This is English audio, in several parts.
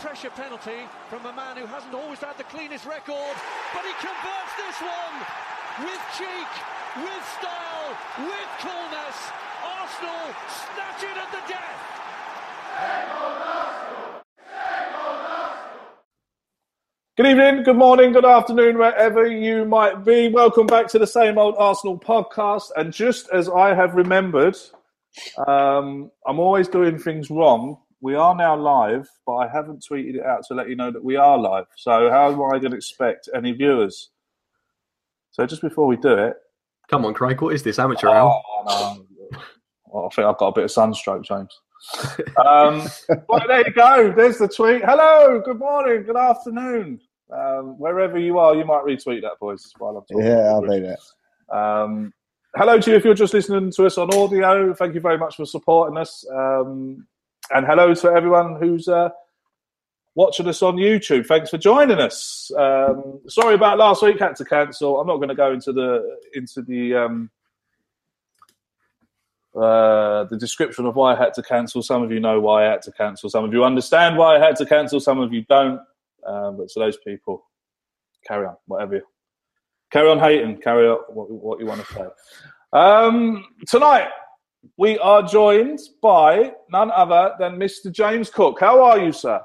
Pressure penalty from a man who hasn't always had the cleanest record, but he converts this one with cheek, with style, with coolness. Arsenal snatch it at the death. Good evening, good morning, good afternoon, wherever you might be. Welcome back to the same old Arsenal podcast. And just as I have remembered, um, I'm always doing things wrong. We are now live, but I haven't tweeted it out to let you know that we are live. So how am I going to expect any viewers? So just before we do it, Come on, Craig. What is this amateur hour? Oh, no. Well, I think I've got a bit of sunstroke, James. um, well, there you go. There's the tweet. Hello, good morning, good afternoon. Um, wherever you are, you might retweet that, boys, while I'm talking. Yeah, I'll do that. Um, hello to you if you're just listening to us on audio. Thank you very much for supporting us. Um, and hello to everyone who's uh, watching us on YouTube. Thanks for joining us. Um, sorry about last week, had to cancel. I'm not going to go into the into the um, uh, the description of why I had to cancel. Some of you know why I had to cancel. Some of you understand why I had to cancel. Some of you don't. Um, but to those people, carry on, whatever. You, carry on hating. Carry on what, what you want to say. Um, tonight we are joined by none other than Mr. James Cook. How are you, sir?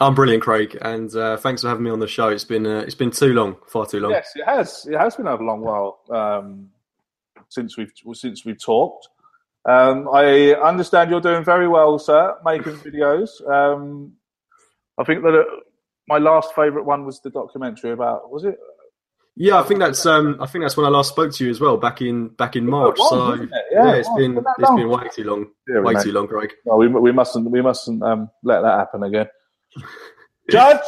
I'm brilliant, Craig, and uh, thanks for having me on the show. It's been uh, it's been too long, far too long. Yes, it has. It has been a long while um, since we've since we've talked. Um, I understand you're doing very well, sir, making videos. Um, I think that uh, my last favourite one was the documentary about was it? Yeah, I think that's um, I think that's when I last spoke to you as well, back in back in March. was, so it? Yeah, yeah, it it's was. been Been that it's long? been way too long, Yeah, way mate. too long, Craig. No, we, we mustn't we mustn't um, let that happen again. Judge,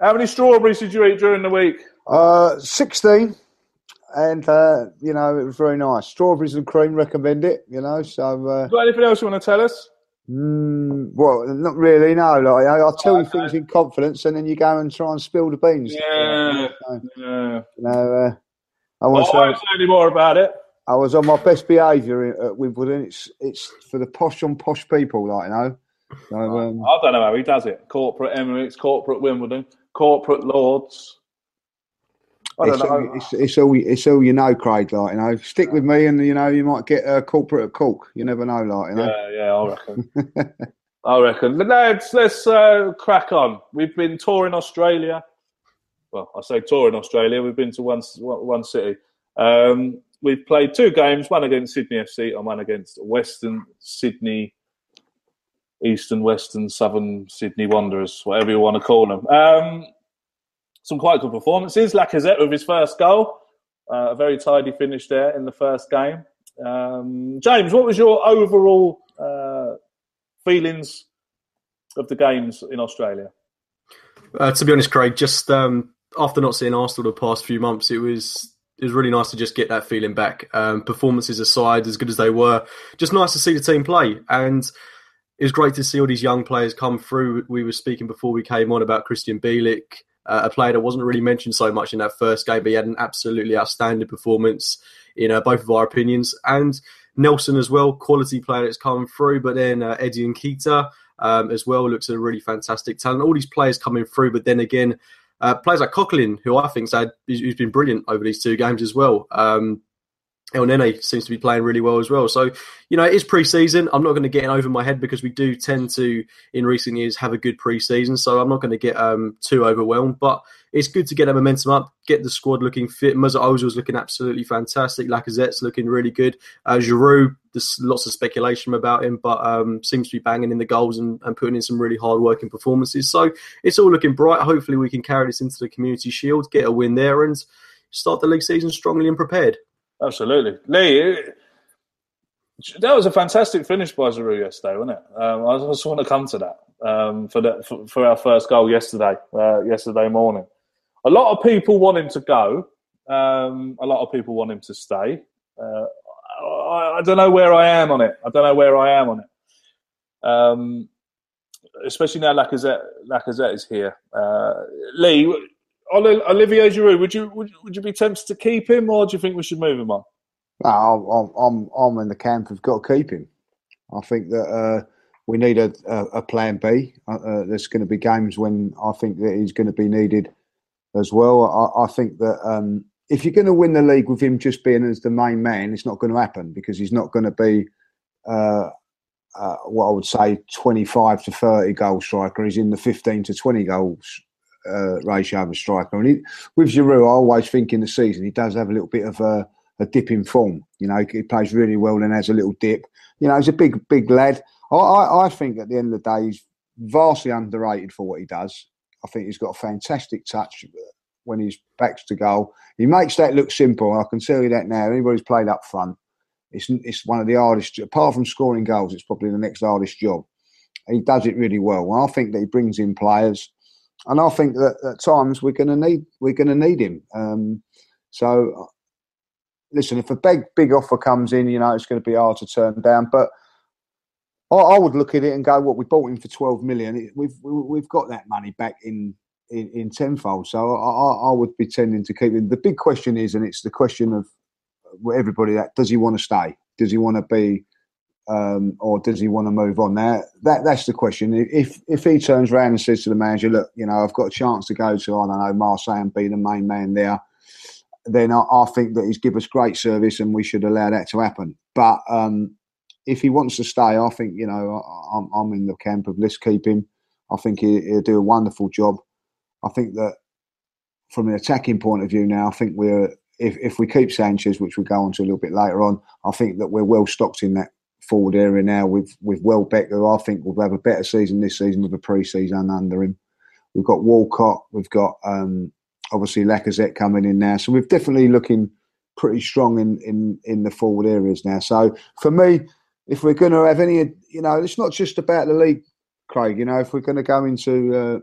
how many strawberries did you eat during the week? Uh, 16, and, uh, you know, it was very nice. Strawberries and cream, recommend it, you know, so, uh, Got anything else you want to tell us? Mm, well, not really, no. Like, I, I'll tell you things in confidence, and then you go and try and spill the beans. Yeah. So, Yeah. you know, uh, I won't uh, say any more about it. I was on my best behaviour at Wimbledon. It's, it's for the posh on posh people, like, you know. So, um, I don't know how he does it. Corporate Emirates, corporate Wimbledon, corporate Lords. I don't it's, know. all, it's, it's all it's all you know, Craig. Like you know, stick with me, and you know you might get a corporate at Cork. You never know, like you know. Yeah, yeah, I reckon. I reckon. But let's let's uh, crack on. We've been touring Australia. Well, I say touring Australia. We've been to one one city. Um, we've played two games: one against Sydney FC and one against Western Sydney, Eastern, Western, Southern Sydney Wanderers, whatever you want to call them. Um, some quite good performances. Lacazette with his first goal, uh, a very tidy finish there in the first game. Um, James, what was your overall uh, feelings of the games in Australia? Uh, to be honest, Craig, just um, after not seeing Arsenal the past few months, it was it was really nice to just get that feeling back. Um, performances aside, as good as they were, just nice to see the team play, and it was great to see all these young players come through. We were speaking before we came on about Krystian Bielik, uh, a player that wasn't really mentioned so much in that first game, but he had an absolutely outstanding performance in uh, both of our opinions, and Nelson as well, quality player that's come through. But then uh, Eddie Nketiah um, as well looks a really fantastic talent. All these players coming through, but then again, uh, players like Coquelin, who I think's had, who's been brilliant over these two games as well. Um, Elneny seems to be playing really well as well. So, you know, it is pre-season. I'm not going to get in over my head because we do tend to, in recent years, have a good pre-season. So I'm not going to get um, too overwhelmed. But it's good to get that momentum up, get the squad looking fit. Mesut Ozil's looking absolutely fantastic. Lacazette's looking really good. Uh, Giroud, there's lots of speculation about him, but um, seems to be banging in the goals and, and putting in some really hard-working performances. So it's all looking bright. Hopefully we can carry this into the Community Shield, get a win there and start the league season strongly and prepared. Absolutely, Lee. that was a fantastic finish by Giroud yesterday, wasn't it? Um, I just want to come to that. um, for, the, for, for our first goal yesterday. Uh, yesterday morning, a lot of people want him to go. Um, a lot of people want him to stay. Uh, I, I, don't know where I am on it. I don't know where I am on it. Um, especially now Lacazette, Lacazette is here. Uh, Lee, Olivier Giroud, would you, would, would you be tempted to keep him, or do you think we should move him on? No, I'm, I'm in the camp of got to keep him. I think that uh, we need a, a, a plan B. Uh, uh there's going to be games when I think that he's going to be needed as well. I, I think that um, if you're going to win the league with him just being as the main man, it's not going to happen because he's not going to be uh, uh, what I would say 25 to 30 goal striker. He's in the 15 to 20 goals uh, ratio of a striker. And he, with Giroud, I always think in the season he does have a little bit of a, a dip in form. You know, he plays really well and has a little dip. You know, he's a big, big lad. I, I, I think at the end of the day, he's vastly underrated for what he does. I think he's got a fantastic touch when he's backs to goal. He makes that look simple. I can tell you that now. Anybody's played up front, it's it's one of the hardest. Apart from scoring goals, it's probably the next hardest job. He does it really well. And I think that he brings in players, and I think that at times we're going to need we're going to need him. Um, so, listen, if a big big offer comes in, you know it's going to be hard to turn down. But I, I would look at it and go, "What we bought him for twelve million, we've we've got that money back in in, in tenfold. So I, I, would be tending to keep him. The big question is, and it's the question of everybody that does he want to stay? Does he want to be, um, or does he want to move on? Now that that's the question. If if he turns around and says to the manager, "Look, you know, I've got a chance to go to I don't know Marseille and be the main man there," then I, I think that he's give us great service and we should allow that to happen. But um, if he wants to stay, I think you know I'm, I'm in the camp of let's keep him. I think he, will do a wonderful job. I think that from an attacking point of view now, I think we're if, if we keep Sanchez, which we'll go on to a little bit later on, I think that we're well stocked in that forward area now with with Welbeck, who I think will have a better season this season with a pre-season under him. We've got Walcott, we've got um, obviously Lacazette coming in now, so we're definitely looking pretty strong in in in the forward areas now. So for me, if we're going to have any, you know, it's not just about the league, Craig. You know, if we're going to go into uh,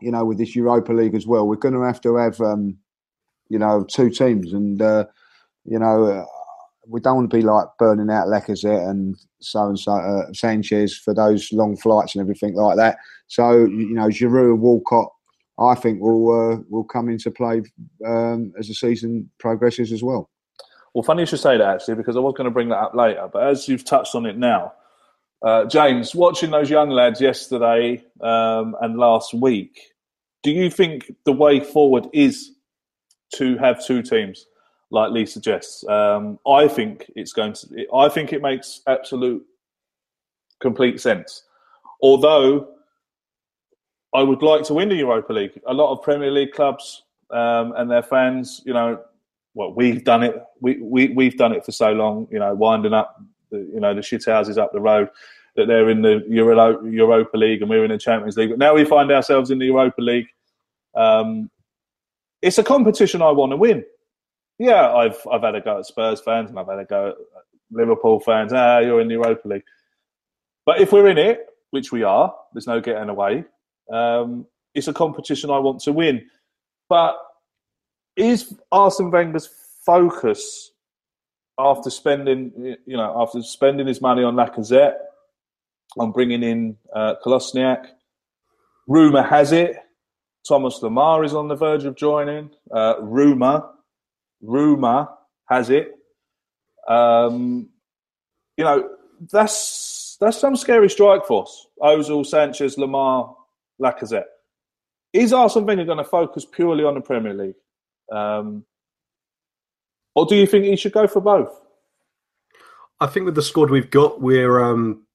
you know, with this Europa League as well, we're going to have to have, um, you know, two teams, and uh, you know, we don't want to be like burning out Lacazette and so and so uh, Sanchez for those long flights and everything like that. So you know, Giroud and Walcott, I think will uh, will come into play um, as the season progresses as well. Well, funny you should say that actually, because I was going to bring that up later, but as you've touched on it now, uh, James, watching those young lads yesterday um, and last week, do you think the way forward is to have two teams, like Lee suggests? Um, I think it's going to. I think it makes absolute complete sense. Although I would like to win the Europa League. A lot of Premier League clubs um, and their fans, you know, well, we've done it. We, we we've done it for so long. You know, winding up, the, you know, the shit houses up the road that they're in the Euro, Europa League and we're in the Champions League. But now we find ourselves in the Europa League. Um, it's a competition I want to win. Yeah, I've I've had a go at Spurs fans and I've had a go at Liverpool fans. Ah, you're in the Europa League. But if we're in it, which we are, there's no getting away. Um, it's a competition I want to win. But is Arsene Wenger's focus after spending, you know, after spending his money on Lacazette, on bringing in uh, Kolasinac. Rumour has it Thomas Lemar is on the verge of joining. Uh, rumour, rumour has it. Um, you know, that's that's some scary strike force. Ozil, Sanchez, Lemar, Lacazette. Is Arsene Wenger going to focus purely on the Premier League? Um, or do you think he should go for both? I think with the squad we've got, we're um,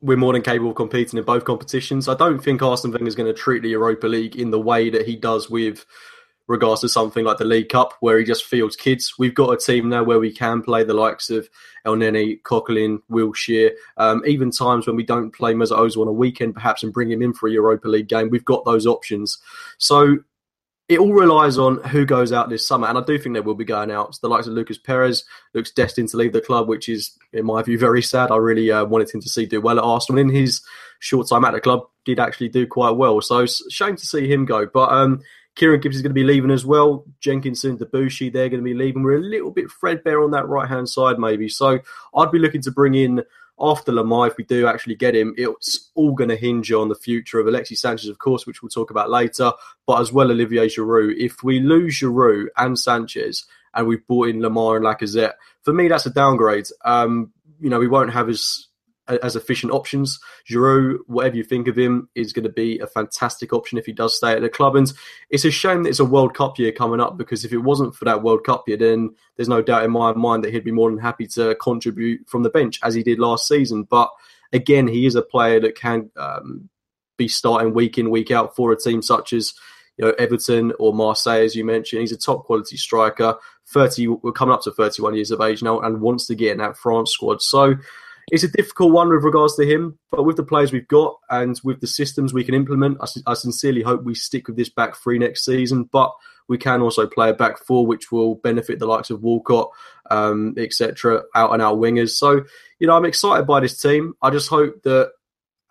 we're more than capable of competing in both competitions. I don't think Arsene Wenger is going to treat the Europa League in the way that he does with regards to something like the League Cup, where he just fields kids. We've got a team now where we can play the likes of Elneny, Coquelin, Wilshere, um, even times when we don't play Mesut Ozil on a weekend, perhaps, and bring him in for a Europa League game. We've got those options. So it all relies on who goes out this summer, and I do think they will be going out. The likes of Lucas Perez looks destined to leave the club, which is, in my view, very sad. I really uh, wanted him to see do well at Arsenal. In his short time at the club, did actually do quite well. So shame to see him go. But um, Kieran Gibbs is going to be leaving as well. Jenkinson, Debuchy, they're going to be leaving. We're a little bit threadbare on that right hand side, maybe. So I'd be looking to bring in after Lemar, if we do actually get him, it's all going to hinge on the future of Alexis Sanchez, of course, which we'll talk about later, but as well Olivier Giroud. If we lose Giroud and Sanchez and we've brought in Lemar and Lacazette, for me, that's a downgrade. Um, you know, we won't have as as efficient options. Giroud, whatever you think of him, is going to be a fantastic option if he does stay at the club. And it's a shame that it's a World Cup year coming up because if it wasn't for that World Cup year, then there's no doubt in my mind that he'd be more than happy to contribute from the bench as he did last season. But again, he is a player that can um, be starting week in, week out for a team such as you know Everton or Marseille, as you mentioned. He's a top quality striker. Thirty, we're coming up to thirty-one years of age now, and wants to get in that France squad. So it's a difficult one with regards to him, but with the players we've got and with the systems we can implement, I, I sincerely hope we stick with this back three next season. But we can also play a back four, which will benefit the likes of Walcott, um, etc., out and out wingers. So, you know, I'm excited by this team. I just hope that,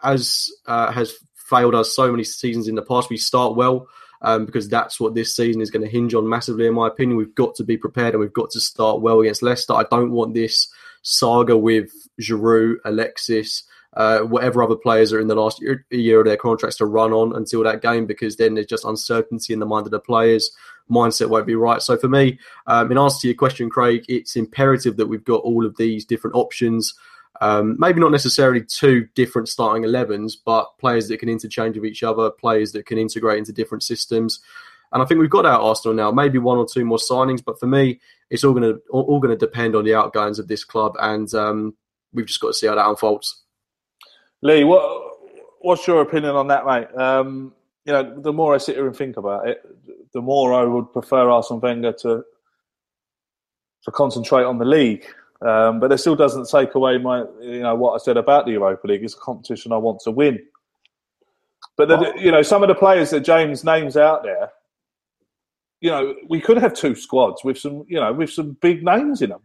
as uh, has failed us so many seasons in the past, we start well. Um, because that's what this season is going to hinge on massively, in my opinion. We've got to be prepared and we've got to start well against Leicester. I don't want this saga with Giroud, Alexis, uh, whatever other players are in the last year, year of their contracts to run on until that game because then there's just uncertainty in the mind of the players. Mindset won't be right. So for me, um, in answer to your question, Craig, it's imperative that we've got all of these different options. Um, maybe not necessarily two different starting 11s, but players that can interchange with each other, players that can integrate into different systems. And I think we've got our Arsenal now. Maybe one or two more signings, but for me, it's all going to all going to depend on the outgoings of this club, and um, we've just got to see how that unfolds. Lee, what what's your opinion on that, mate? Um, you know, the more I sit here and think about it, the more I would prefer Arsene Wenger to to concentrate on the league. Um, but it still doesn't take away my, you know, what I said about the Europa League. It's a competition I want to win. But the, you know, some of the players that James names out there, you know, we could have two squads with some, you know, with some big names in them.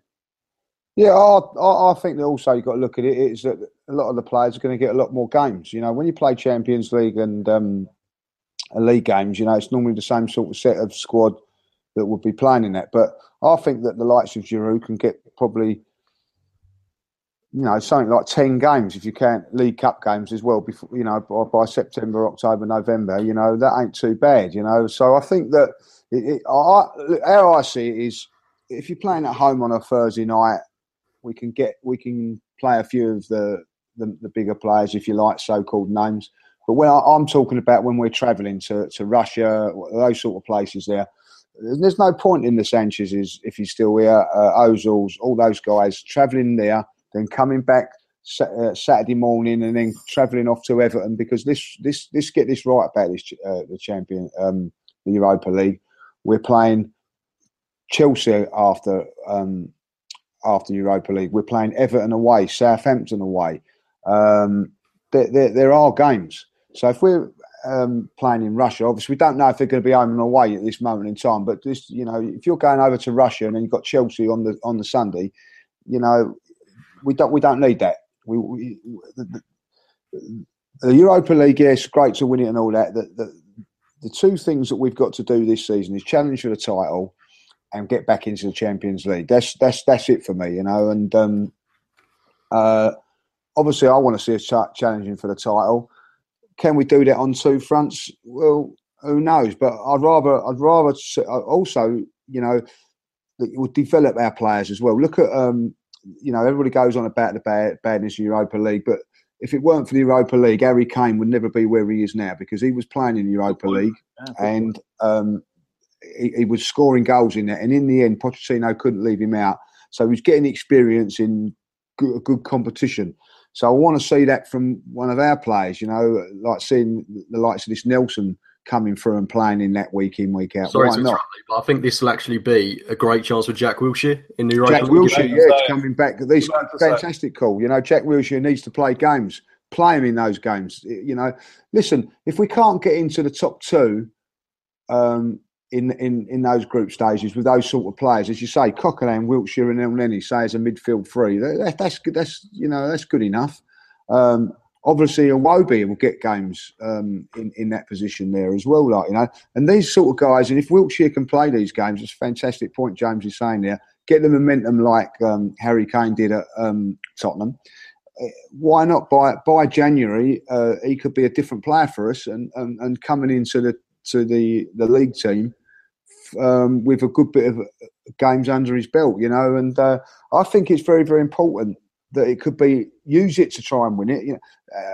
Yeah, I, I think that also you've got to look at it is that a lot of the players are going to get a lot more games. You know, when you play Champions League and um, league games, you know, it's normally the same sort of set of squad that would be playing in that. But I think that the likes of Giroud can get probably, you know, something like 10 games if you count League Cup games as well, before, you know, by, by September, October, November, you know, that ain't too bad, you know. So I think that it, it, I, how I see it is, if you're playing at home on a Thursday night, we can get we can play a few of the the, the bigger players, if you like, so-called names. But when I, am talking about when we're travelling to, to Russia, those sort of places there, there's no point in the Sanchez's if he's still here, uh, Ozils, all those guys travelling there, then coming back uh, Saturday morning and then travelling off to Everton because this this this get this right about this uh, the champion um, the Europa League. We're playing Chelsea after um, after Europa League. We're playing Everton away, Southampton away. Um, there, there, there, are games. So if we're um, playing in Russia, obviously we don't know if they're going to be home and away at this moment in time. But this, you know, if you're going over to Russia and then you've got Chelsea on the on the Sunday, you know, we don't we don't need that. We, we the, the, the Europa League, yes, great to win it and all that. The, the, the two things that we've got to do this season is challenge for the title and get back into the Champions League. That's that's that's it for me, you know. And um, uh, obviously, I want to see us challenging for the title. Can we do that on two fronts? Well, who knows? But I'd rather I'd rather also, you know, that develop our players as well. Look at um, you know, everybody goes on about the bad, badness of Europa League, but if it weren't for the Europa League, Harry Kane would never be where he is now because he was playing in the Europa League and um, he, he, was scoring goals in there. And in the end, Pochettino couldn't leave him out. So he was getting experience in good, good competition. So I want to see that from one of our players, you know, like seeing the likes of this Nelson coming through and playing in that week in, week out. Sorry Why to not? but I think this will actually be a great chance for Jack Wilshere in the Jack Wilshere, yeah, it's coming back. This fantastic call. You know, Jack Wilshere needs to play games. Play him in those games. You know, listen, if we can't get into the top two, um, in, in, in those group stages with those sort of players, as you say, Coquelin, Wilshere, and Elneny, say as a midfield three. That, that's good. That's you know that's good enough. Um, obviously, Iwobi will get games um, in in that position there as well. Like you know, and these sort of guys, and if Wilshere can play these games, it's a fantastic point James is saying there. Get the momentum like um, Harry Kane did at um, Tottenham. Uh, why not by by January uh, he could be a different player for us and, and, and coming into the to the, the league team um, with a good bit of games under his belt, you know. And uh, I think it's very, very important that it could be use it to try and win it, you know,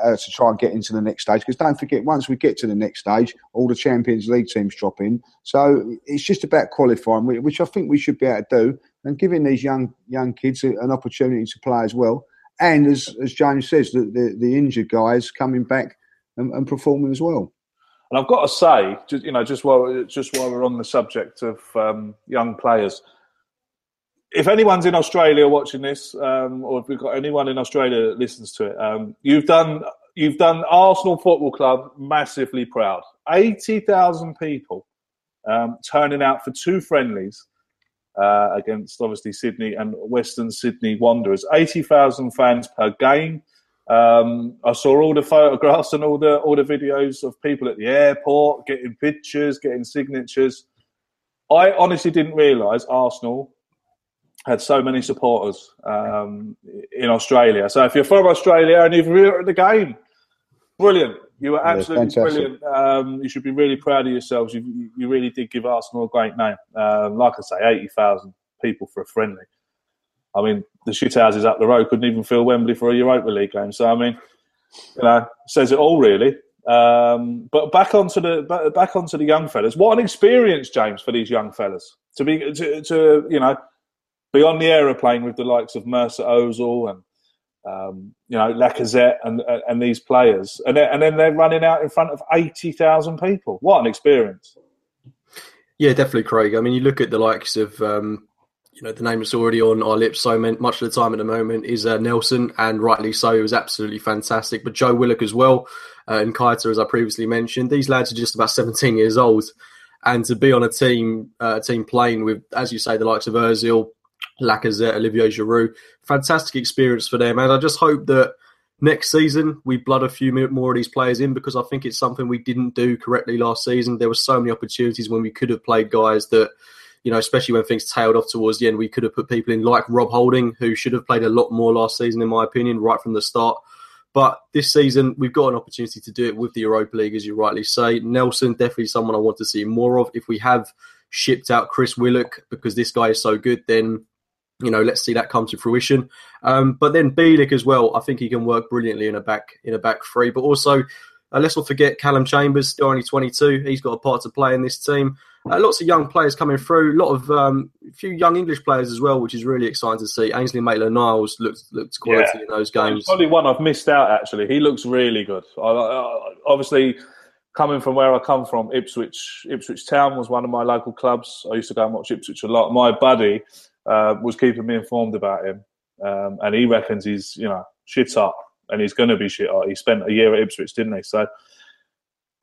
uh, to try and get into the next stage. Because don't forget, once we get to the next stage, all the Champions League teams drop in. So it's just about qualifying, which I think we should be able to do, and giving these young young kids an opportunity to play as well. And as as James says, the the, the injured guys coming back and, and performing as well. And I've got to say, just, you know, just while just while we're on the subject of um, young players, if anyone's in Australia watching this, um, or if we've got anyone in Australia that listens to it, um, you've done you've done Arsenal Football Club massively proud. Eighty thousand people um, turning out for two friendlies uh, against obviously Sydney and Western Sydney Wanderers. Eighty thousand fans per game. Um, I saw all the photographs and all the all the videos of people at the airport getting pictures, getting signatures. I honestly didn't realise Arsenal had so many supporters um, in Australia. So if you're from Australia and you've been at the game, brilliant. You were absolutely yeah, brilliant. Um, you should be really proud of yourselves. You, you really did give Arsenal a great name. Um, like I say, 80,000 people for a friendly. I mean, the shithouses up the road couldn't even fill Wembley for a Europa League game. So I mean, you know, says it all really. Um, but back onto the back onto the young fellas. What an experience, James, for these young fellas to be to, to you know be on the aeroplane with the likes of Mesut Ozil and um, you know Lacazette and and these players, and then, and then they're running out in front of eighty thousand people. What an experience! Yeah, definitely, Craig. I mean, you look at the likes of um, you know, the name that's already on our lips so much of the time at the moment is uh, Nelson, and rightly so. It was absolutely fantastic. But Joe Willock as well, uh, and Keita, as I previously mentioned, these lads are just about 17 years old. And to be on a team, uh, team playing with, as you say, the likes of Ozil, Lacazette, Olivier Giroud, fantastic experience for them. And I just hope that next season we blood a few more of these players in because I think it's something we didn't do correctly last season. There were so many opportunities when we could have played guys that you know, especially when things tailed off towards the end, we could have put people in like Rob Holding, who should have played a lot more last season, in my opinion, right from the start. But this season, we've got an opportunity to do it with the Europa League, as you rightly say. Nelson, definitely someone I want to see more of. If we have shipped out Chris Willock because this guy is so good, then you know, let's see that come to fruition. Um, but then Bielik as well, I think he can work brilliantly in a back in a back three. But also, uh, let's not forget Calum Chambers, still only 22. He's got a part to play in this team. Uh, lots of young players coming through. A lot of um, a few young English players as well, which is really exciting to see. Ainsley Maitland-Niles looked looked quality yeah. in those games. Probably one I've missed out. Actually, he looks really good. I, I, obviously, coming from where I come from, Ipswich Ipswich Town was one of my local clubs. I used to go and watch Ipswich a lot. My buddy uh, was keeping me informed about him, um, and he reckons he's you know shit hot, and he's going to be shit hot. He spent a year at Ipswich, didn't he? So.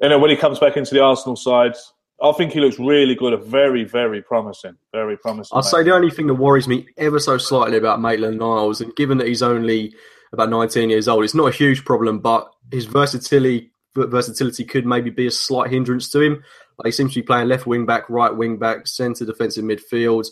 You know, when he comes back into the Arsenal side, I think he looks really good. A very, very promising. Very promising. I'd say the only thing that worries me ever so slightly about Maitland Niles, and given that he's only about 19 years old, it's not a huge problem, but his versatility versatility could maybe be a slight hindrance to him. Like he seems to be playing left wing back, right wing back, centre defensive midfield,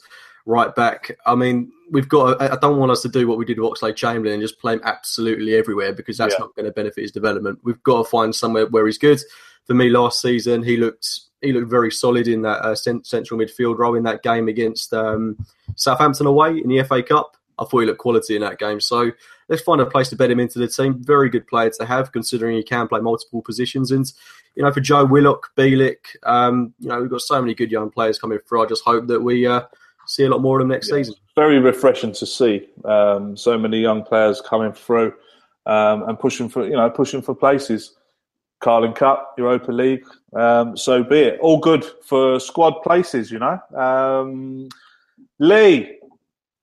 right back. I mean, we've got. I don't want us to do what we did with Oxlade Chamberlain and just play him absolutely everywhere because that's yeah. not going to benefit his development. We've got to find somewhere where he's good. For me, last season he looked he looked very solid in that uh, central midfield role in that game against um, Southampton away in the FA Cup. I thought he looked quality in that game. So let's find a place to bet him into the team. Very good player to have, considering he can play multiple positions. And you know, for Joe Willock, Bielik, um, you know, we've got so many good young players coming through. I just hope that we uh, see a lot more of them next yeah, season. Very refreshing to see um, so many young players coming through um, and pushing for you know pushing for places. Carling Cup, Europa League, um, so be it. All good for squad places, you know. Um, Lee,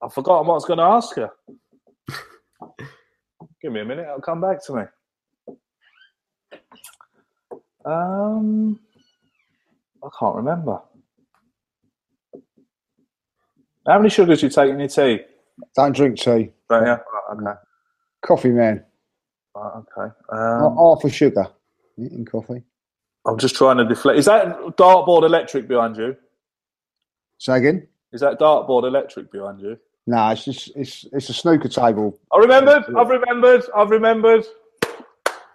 I've forgotten what I was going to ask you. Give me a minute, it'll come back to me. Um, I can't remember. How many sugars do you take in your tea? Don't drink tea. Don't you? Right, okay. Coffee man. Right, okay. Half Um, half a sugar in coffee. I'm just trying to deflect. Is that dartboard electric behind you? Say again? Is that dartboard electric behind you? No, it's just it's it's a snooker table. I remembered. I've remembered. I've remembered.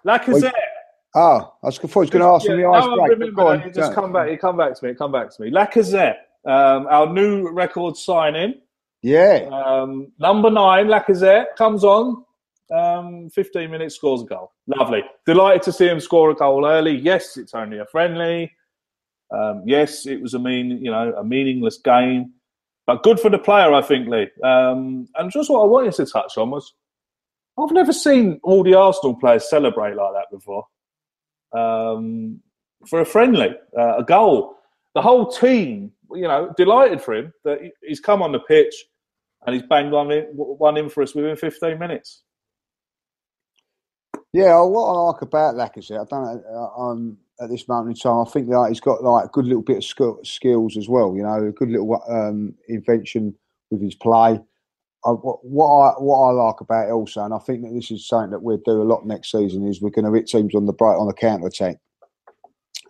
Lacazette. Oh, I was thought he was going to ask Yeah, me the now break. remembered Go on. Just come back. You come back to me. Come back to me. Lacazette, um, our new record signing. Yeah, Um, number nine, Lacazette comes on. Um, 15 minutes, scores a goal. Lovely. Delighted to see him score a goal early. Yes, it's only a friendly. Um, yes, it was a mean, you know, a meaningless game, but good for the player, I think, Lee. Um, and just what I wanted to touch on was, I've never seen all the Arsenal players celebrate like that before. Um, for a friendly, uh, a goal, the whole team, you know, delighted for him that he's come on the pitch and he's banged one in, one in for us within 15 minutes. yeah. What I like about Lacazette, I don't know, uh, um, at this moment in time, I think that he's got like a good little bit of skill, skills as well. You know, a good little um, invention with his play. I, what, what I what I like about it also, and I think that this is something that we'll do a lot next season, is we're going to hit teams on the break on the counter attack,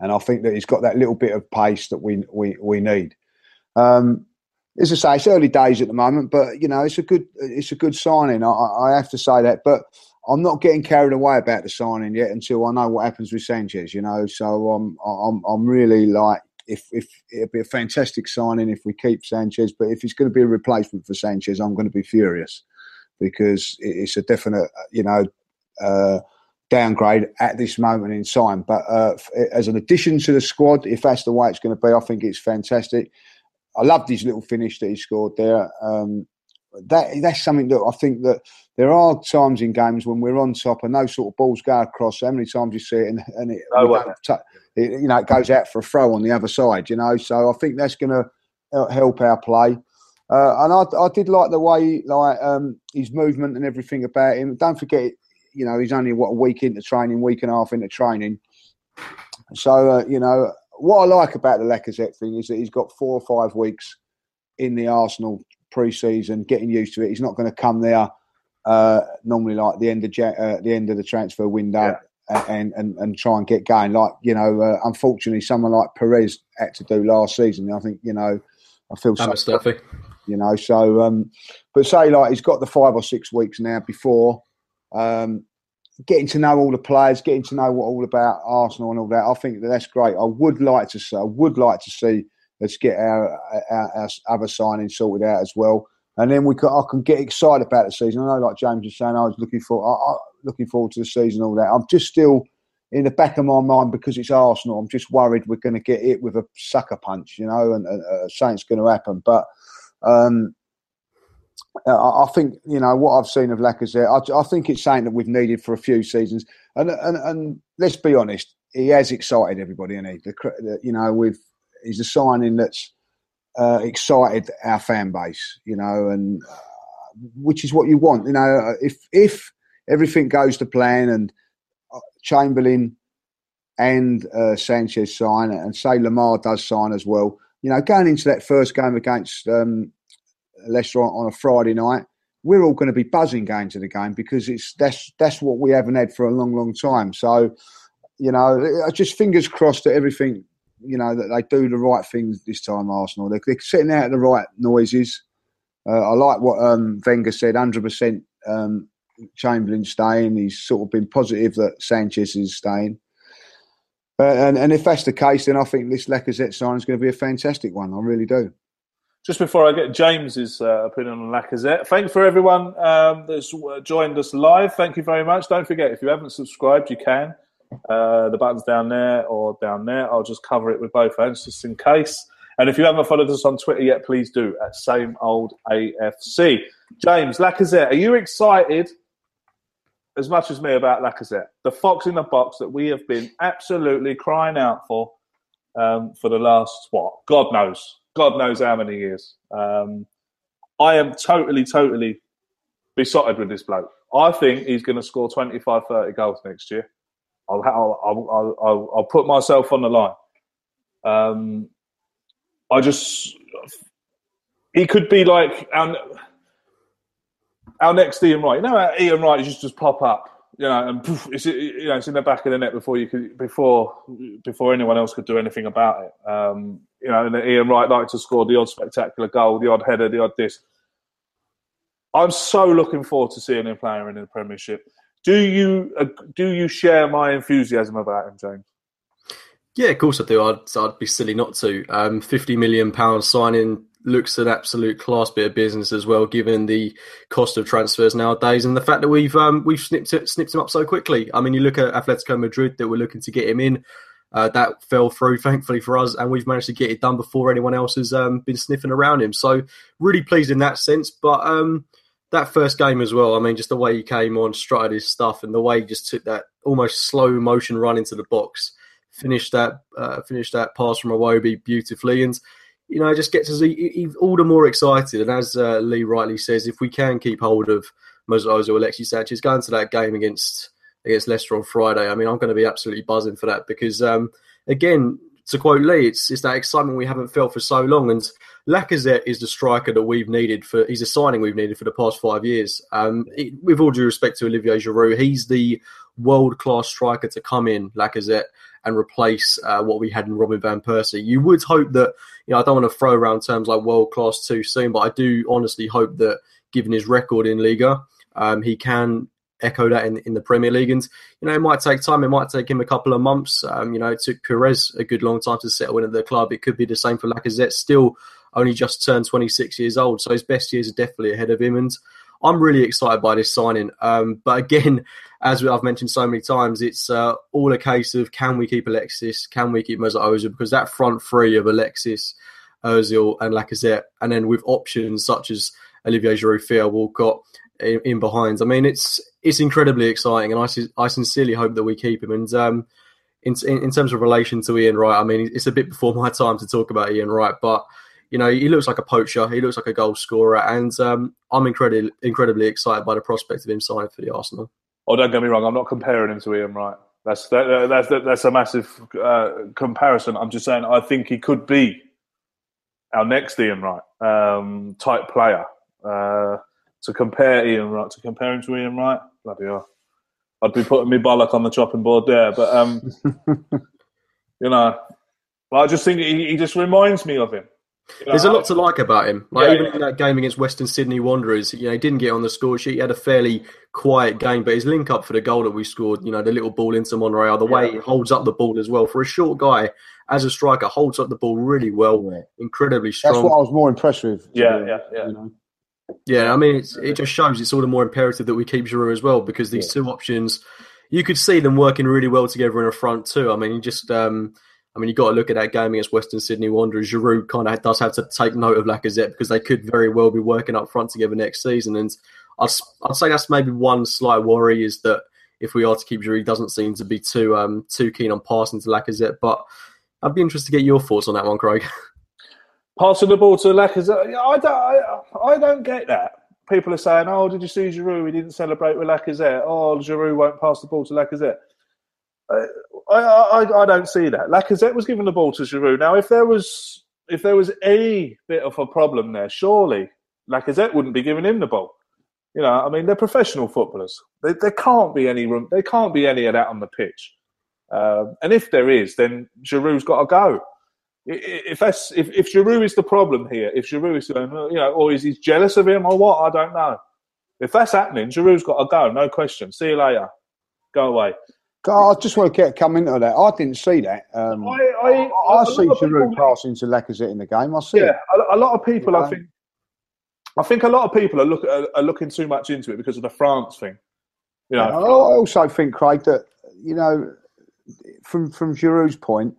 and I think that he's got that little bit of pace that we we we need. Um, as I say, it's early days at the moment, but you know, it's a good it's a good signing. I, I have to say that, but I'm not getting carried away about the signing yet until I know what happens with Sanchez. You know, so I'm I'm I'm really like if if it'd be a fantastic signing if we keep Sanchez, but if it's going to be a replacement for Sanchez, I'm going to be furious because it's a definite you know uh, downgrade at this moment in time. But uh, as an addition to the squad, if that's the way it's going to be, I think it's fantastic. I loved his little finish that he scored there. Um, that that's something that I think that there are times in games when we're on top and those sort of balls go across. How many times you see it and, and it, No we don't tou- it, you know, it goes out for a throw on the other side. You know, so I think that's going to help our play. Uh, and I, I did like the way, like um, his movement and everything about him. Don't forget, you know, he's only what a week into training, week and a half into training. So uh, you know, what I like about the Lacazette thing is that he's got four or five weeks in the Arsenal pre-season, getting used to it. He's not going to come there uh, normally like the end of Ja- uh, the end of the transfer window and, and and try and get going. Like you know, uh, unfortunately, someone like Perez had to do last season. I think you know, I feel That so you know. So, um, but say like he's got the five or six weeks now before um, getting to know all the players, getting to know what all about Arsenal and all that. I think that that's great. I would like to see. I would like to see. Let's get our, our, our other signing sorted out as well, and then we could, I can get excited about the season. I know, like James was saying, I was looking for, I, I, looking forward to the season, and all that. I'm just still in the back of my mind because it's Arsenal. I'm just worried we're going to get hit with a sucker punch, you know, and, and uh, something's going to happen. But um, I, I think you know what I've seen of Lacazette. I, I think it's something that we've needed for a few seasons. And and, and let's be honest, he has excited everybody, and he, the, the, you know, with he's a signing that's uh, excited our fan base, you know, and uh, which is what you want, you know. uh, If if everything goes to plan and uh, Chamberlain and uh, Sanchez sign, and say Lemar does sign as well, you know, going into that first game against um, Leicester on, on a Friday night, we're all going to be buzzing going to the game because it's that's that's what we haven't had for a long, long time. So, you know, just fingers crossed that everything, you know, that they do the right things this time. Arsenal, they're, they're setting out the right noises. Uh, I like what um, Wenger said, hundred percent. Um, Chamberlain staying. He's sort of been positive that Sanchez is staying. Uh, and, and if that's the case, then I think this Lacazette sign is going to be a fantastic one. I really do. Just before I get James's uh, opinion on Lacazette, thank you for everyone um, that's uh, joined us live. Thank you very much. Don't forget, if you haven't subscribed, you can. Uh, the button's down there or down there. I'll just cover it with both hands just in case. And if you haven't followed us on Twitter yet, please do at same old AFC. James Lacazette, are you excited as much as me about Lacazette? The fox in the box that we have been absolutely crying out for um, for the last what? God knows, God knows how many years. Um, I am totally, totally besotted with this bloke. I think he's going to score 25, 30 goals next year. I'll, I'll, I'll, I'll, put myself on the line. Um, I just, he could be like our, our next Ian Wright. You know, Ian Wright just just pop up, you know, and poof, it's you know it's in the back of the net before you could before before anyone else could do anything about it. Um, you know, and Ian Wright liked to score the odd spectacular goal, the odd header, the odd this. I'm so looking forward to seeing him playing in the Premiership. Do you uh, do you share my enthusiasm about him, James? Yeah, of course I do. I'd, I'd be silly not to. Um, Fifty million pound signing looks an absolute class bit of business as well, given the cost of transfers nowadays, and the fact that we've um, we've snipped it, snipped him up so quickly. I mean, you look at Atletico Madrid that were looking to get him in. Uh, that fell through, thankfully for us, and we've managed to get it done before anyone else has um, been sniffing around him. So, really pleased in that sense. But um, that first game as well, I mean, just the way he came on, strutted his stuff, and the way he just took that almost slow motion run into the box, finished that uh, finished that pass from Iwobi beautifully, and you know, it just gets us all the more excited. And as uh, Lee rightly says, if we can keep hold of Mesut Ozil, Alexis Sanchez, going to that game against against Leicester on Friday, I mean, I'm going to be absolutely buzzing for that because, um, again, to quote Lee, it's, it's that excitement we haven't felt for so long. And Lacazette is the striker that we've needed for. He's a signing we've needed for the past five years. Um, it, with all due respect to Olivier Giroud, he's the world class striker to come in, Lacazette, and replace uh, what we had in Robin van Persie. You would hope that you know I don't want to throw around terms like world class too soon, but I do honestly hope that given his record in Liga, um, he can echo that in, in the Premier League. And, you know, it might take time. It might take him a couple of months. Um, you know, it took Perez a good long time to settle in at the club. It could be the same for Lacazette, still only just turned 26 years old. So his best years are definitely ahead of him. And I'm really excited by this signing. Um, but again, as I've mentioned so many times, it's uh, all a case of can we keep Alexis? Can we keep Mesut Ozil? Because that front three of Alexis, Ozil, and Lacazette, and then with options such as Olivier Giroud, Theo Walcott in, in behind. I mean, it's it's incredibly exciting, and I, I sincerely hope that we keep him. And um, in, in, in terms of relation to Ian Wright, I mean, it's a bit before my time to talk about Ian Wright, but you know, he looks like a poacher. He looks like a goal scorer, and um, I'm incredibly incredibly excited by the prospect of him signing for the Arsenal. Oh, don't get me wrong. I'm not comparing him to Ian Wright. That's that, that's that, that's a massive uh, comparison. I'm just saying I think he could be our next Ian Wright um, type player. Uh, to compare Ian Wright to compare him to Ian Wright, bloody hell. I'd be putting me bollock on the chopping board there. But um, you know, well, I just think he, he just reminds me of him. You know, There's a lot to like about him. Like yeah, even yeah. in that game against Western Sydney Wanderers, you know, he didn't get on the score sheet. He had a fairly quiet game, but his link up for the goal that we scored, you know, the little ball into Monreal, the way he holds up the ball as well for a short guy as a striker, holds up the ball really well, incredibly strong. That's what I was more impressed with. Yeah, yeah, yeah. You know? Yeah, I mean, it just shows it's all the more imperative that we keep Giroud as well because these yeah. two options, you could see them working really well together in a front too. I mean, you just, um, I mean, you've got to look at that game against Western Sydney Wanderers. Giroud kind of does have to take note of Lacazette because they could very well be working up front together next season. And I'd, I'd say that's maybe one slight worry is that if we are to keep Giroud, doesn't seem to be too um, too keen on passing to Lacazette. But I'd be interested to get your thoughts on that one, Craig. Passing the ball to Lacazette, I don't, I, I don't get that. People are saying, "Oh, did you see Giroud? He didn't celebrate with Lacazette. Oh, Giroud won't pass the ball to Lacazette." I, I, I don't see that. Lacazette was given the ball to Giroud. Now, if there was if there was any bit of a problem there, surely Lacazette wouldn't be giving him the ball. You know, I mean, they're professional footballers. There, there can't be any room. There can't be any of that on the pitch. Uh, and if there is, then Giroud's got to go if that's if, if Giroud is the problem here, if Giroud is you know, or is he jealous of him or what? I don't know. If that's happening, Giroud's got to go, no question. See you later. Go away. I just want to get come into that. I didn't see that. Um, I, I, I, I see Giroud passing to Lacazette in the game. I see. Yeah, a, a, lot of people. I think. I think a lot of people are, look, are, are looking too much into it because of the France thing. You know, I also think, Craig, that you know, from from Giroud's point,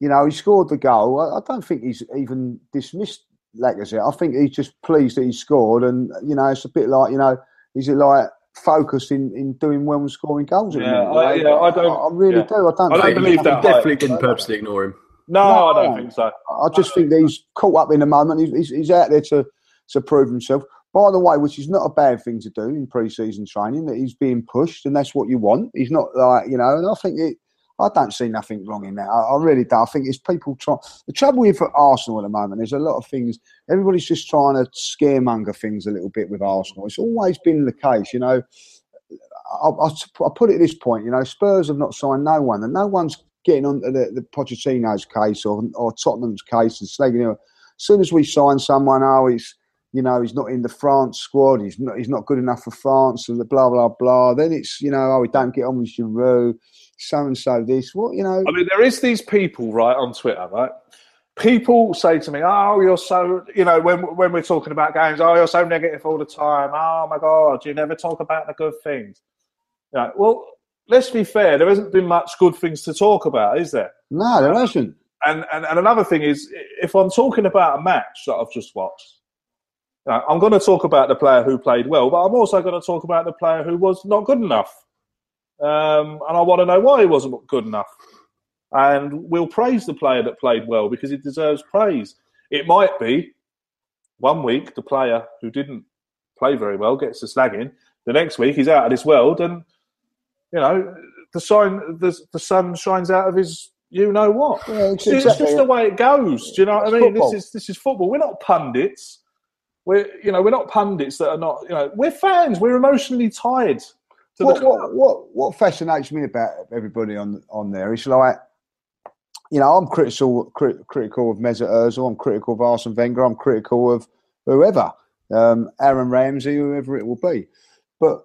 you know, he scored the goal. I, I don't think he's even dismissed Lacazette. I think he's just pleased that he scored, and you know, it's a bit like you know, he's like focused in, in doing well and scoring goals. Yeah, I, yeah, I don't. I, I really yeah. do. I don't. I don't believe that. Definitely didn't purposely ignore him. No, no, I don't think so. I just think that he's caught up in the moment. He's, he's, he's out there to to prove himself. By the way, which is not a bad thing to do in pre-season training, that he's being pushed, and that's what you want. He's not like you know, and I think it, I don't see nothing wrong in that. I, I really don't. I think it's people trying. The trouble with Arsenal at the moment, is a lot of things. Everybody's just trying to scaremonger things a little bit with Arsenal. It's always been the case, you know. I, I, I put it at this point, you know, Spurs have not signed no one, and no one's getting on the, the Pochettino's case or, or Tottenham's case and slagging him. As soon as we sign someone, oh, he's you know he's not in the France squad, he's not he's not good enough for France, and the blah blah blah. Then it's you know oh, we don't get on with Giroud, so and so this. What you know? I mean, there is these people right on Twitter, right? People say to me, "Oh, you're so you know when when we're talking about games, oh, you're so negative all the time. Oh my God, you never talk about the good things." Yeah, well, let's be fair. There hasn't been much good things to talk about, is there? No, there hasn't. And, and, and another thing is, if I'm talking about a match that I've just watched, I'm going to talk about the player who played well, but I'm also going to talk about the player who was not good enough. Um, and I want to know why he wasn't good enough. And we'll praise the player that played well because he deserves praise. It might be one week the player who didn't play very well gets a slagging. The next week he's out of this world and you know, the sign the the sun shines out of his you know what. Yeah, it's, it's exactly. just the way it goes. Do you know what it's I mean? Football. This is this is football. We're not pundits. We're you know we're not pundits that are not you know we're fans. We're emotionally tied. To what, the what, what what fascinates me about everybody on on there is like you know I'm critical crit, critical of Mesut Ozil. I'm critical of Arsene Wenger. I'm critical of whoever, um, Aaron Ramsey, whoever it will be. But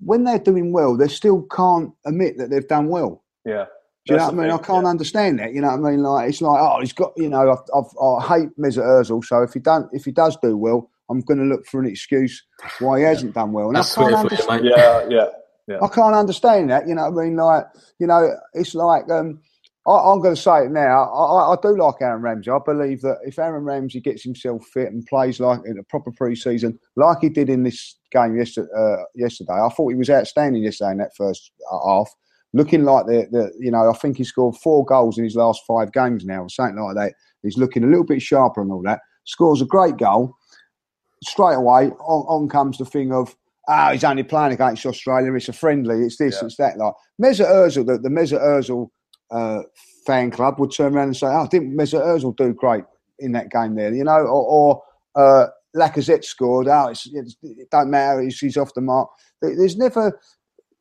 when they're doing well, they still can't admit that they've done well. Yeah. Do you know what I mean? Thing, I can't yeah. understand that. You know what I mean? Like it's like, oh, he's got. You know, I've, I've, i hate Mesut Ozil. So if he don't, if he does do well, I'm going to look for an excuse why he hasn't done well. And That's I can't understand. You, yeah, yeah, yeah. I can't understand that. You know I mean? Like, you know, it's like um, I, am going to say it now. I, I, do like Aaron Ramsey. I believe that if Aaron Ramsey gets himself fit and plays like in a proper pre-season, like he did in this game yesterday, uh, yesterday I thought he was outstanding yesterday in that first uh, half. Looking like the, the, you know, I think he scored four goals in his last five games now, or something like that. He's looking a little bit sharper and all that. Scores a great goal. Straight away, on, on comes the thing of, ah, oh, he's only playing against Australia. It's a friendly. It's this. Yeah. It's that. Like Mesut Ozil, the, the Mesut Ozil uh, fan club would turn around and say, "Oh, didn't Mesut Ozil do great in that game there?" You know, or, or uh, Lacazette scored. Oh, it's, it's, it don't matter. He's, he's off the mark. There's never.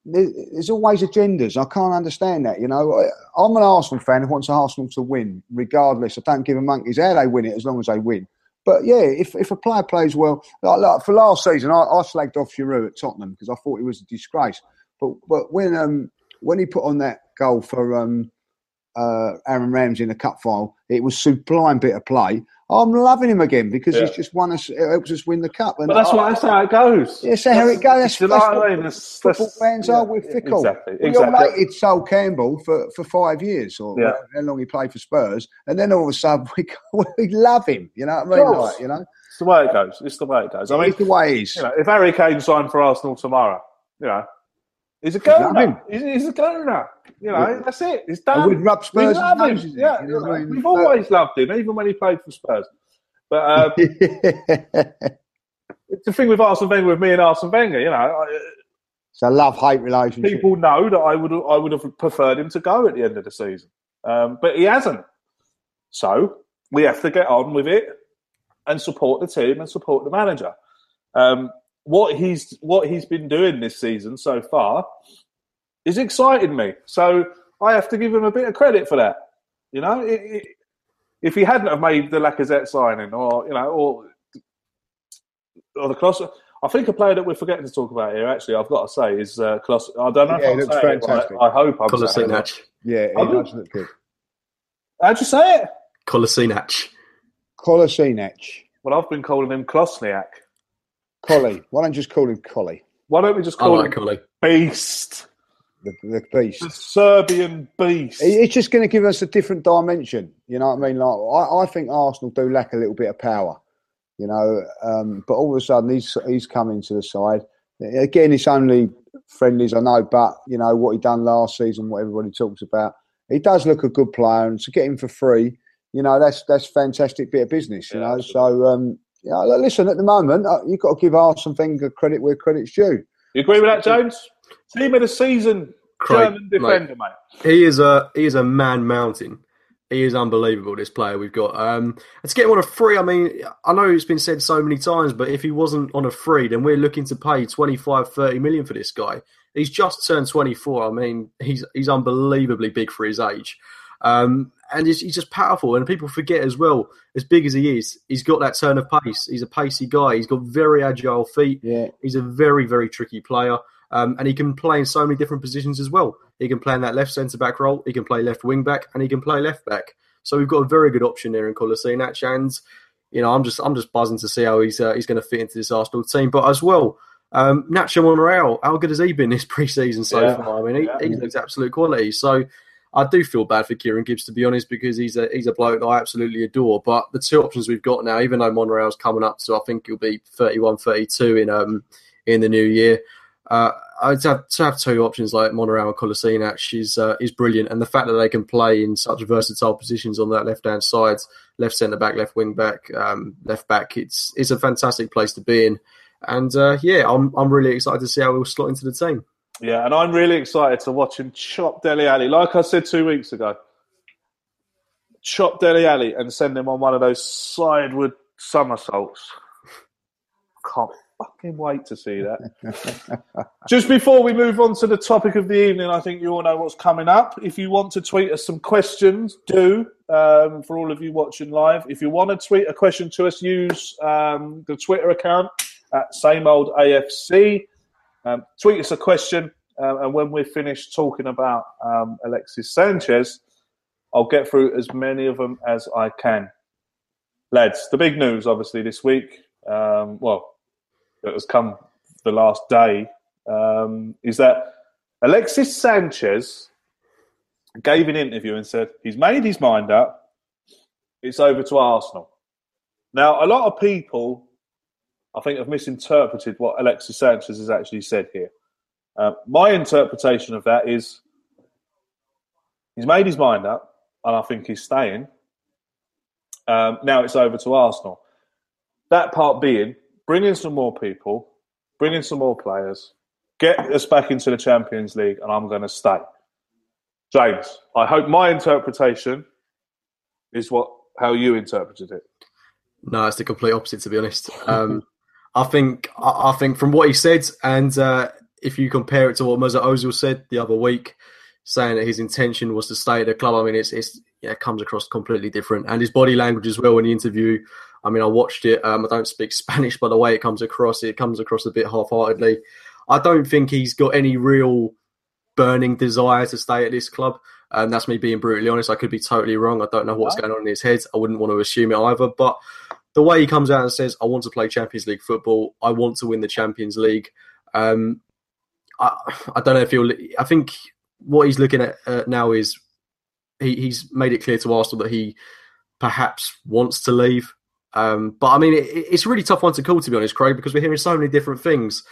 There's always agendas. I can't understand that. You know, I'm an Arsenal fan who wants Arsenal to win, regardless. I don't give a monkey's how they win it as long as they win. But yeah, if, if a player plays well, like, like for last season, I, I slagged off Giroud at Tottenham because I thought he was a disgrace. But but when um when he put on that goal for um uh, Aaron Ramsey in the cup final. It was sublime bit of play. I'm loving him again because yeah. he's just won us. It helps us win the cup. And but that's, what, that's how it goes. Yeah, that's, how it goes. That's, that's, that's what I mean? that's, football fans yeah, are. We're fickle. Exactly. We exactly. all hated Sol Campbell for, for five years or yeah. how long he played for Spurs, and then all of a sudden we, we love him. You know what I mean? Like, you know, it's the way it goes. It's the way it goes. I mean, it's the way it is. You know, if Harry Kane signed for Arsenal tomorrow, you know, he's a go. He's, he's a go you know, that's it. It's done. we rub Spurs. We love him. Yeah, you know I mean? we've always loved him, even when he played for Spurs. But um, it's the thing with Arsene Wenger, with me and Arsene Wenger. You know, it's a love-hate relationship. People know that I would I would have preferred him to go at the end of the season, um, but he hasn't. So we have to get on with it and support the team and support the manager. Um, what he's what he's been doing this season so far is excited me. So I have to give him a bit of credit for that. You know, it, it, if he hadn't have made the Lacazette signing, or you know, or or the cross, I think a player that we're forgetting to talk about here. Actually, I've got to say is uh, Klos. I don't know. Yeah, if I'm fantastic. Right. I hope I'm saying Yeah, he does look good. How'd you say it? Kolasinac. Kolasinac. Well, I've been calling him Klosniak. Collie. Why don't you just call him Collie? Why don't we just call like him Collie. Beast? the, the beast, the Serbian beast. It's just going to give us a different dimension. You know what I mean? Like I, I think Arsenal do lack a little bit of power. You know, um, but all of a sudden he's he's coming to the side. Again, it's only friendlies, I know, but you know what he done last season, what everybody talks about. He does look a good player, and to get him for free, you know, that's that's fantastic bit of business. You yeah, know, absolutely. so um, yeah, listen, at the moment, uh, you've got to give Arsene Wenger credit where credit's due. You agree with that, Jones? Team of the season Craig, German defender, mate. He is a he is a man mountain. He is unbelievable. This player we've got. Um, and to get him on a free, I mean, I know it's been said so many times, but if he wasn't on a free, then we're looking to pay 25, 30 million for this guy. He's just turned 24. I mean, he's he's unbelievably big for his age. Um, and he's, he's, just powerful. And people forget as well, as big as he is, he's got that turn of pace. He's a pacey guy. He's got very agile feet. Yeah. He's a very, very tricky player. Um, and he can play in so many different positions as well. He can play in that left centre back role, he can play left wing back, and he can play left back. So we've got a very good option there in Kolasinac. And, you know, I'm just I'm just buzzing to see how he's uh, he's going to fit into this Arsenal team. But as well, um, Nacho Monreal, how good has he been this preseason so yeah. far? I mean, he, yeah. he looks absolute quality. So I do feel bad for Kieran Gibbs to be honest, because he's a he's a bloke that I absolutely adore. But the two options we've got now, even though Monreal's coming up, so I think he'll be 31, 32 in um in the new year. Uh, I'd have to have two options like Monreal and Kolasinac is uh, is brilliant, and the fact that they can play in such versatile positions on that left hand side, left centre back, left wing back, um, left back, it's it's a fantastic place to be in. And uh, yeah, I'm I'm really excited to see how he'll slot into the team. Yeah, and I'm really excited to watch him chop Dele Alli. Like I said two weeks ago, chop Dele Alli and send him on one of those sideward somersaults. Can't fucking wait to see that. Just before we move on to the topic of the evening, I think you all know what's coming up. If you want to tweet us some questions, do. Um, for all of you watching live, if you want to tweet a question to us, use um, the Twitter account at same old AFC. Um, tweet us a question, uh, and when we're finished talking about um, Alexis Sanchez, I'll get through as many of them as I can. Lads, the big news, obviously, this week, um, well, that has come the last day, um, is that Alexis Sanchez gave an interview and said he's made his mind up. It's over to Arsenal. Now, a lot of people I think I've misinterpreted what Alexis Sanchez has actually said here. Uh, my interpretation of that is he's made his mind up, and I think he's staying. Um, now it's over to Arsenal. That part being, bring in some more people, bring in some more players, get us back into the Champions League, and I'm going to stay. James, I hope my interpretation is what how you interpreted it. No, it's the complete opposite, to be honest. Um, I think I think from what he said, and uh, if you compare it to what Mesut Ozil said the other week, saying that his intention was to stay at the club, I mean, it's it's yeah, it comes across completely different, and his body language as well in the interview. I mean, I watched it. Um, I don't speak Spanish, by the way it comes across, it comes across a bit half-heartedly. I don't think he's got any real burning desire to stay at this club. And um, that's me being brutally honest. I could be totally wrong. I don't know what's going on in his head. I wouldn't want to assume it either. But the way he comes out and says, "I want to play Champions League football. I want to win the Champions League." Um, I, I don't know if he'll. I think what he's looking at uh, now is he, he's made it clear to Arsenal that he perhaps wants to leave. Um, but I mean, it, it's a really tough one to call, to be honest, Craig, because we're hearing so many different things.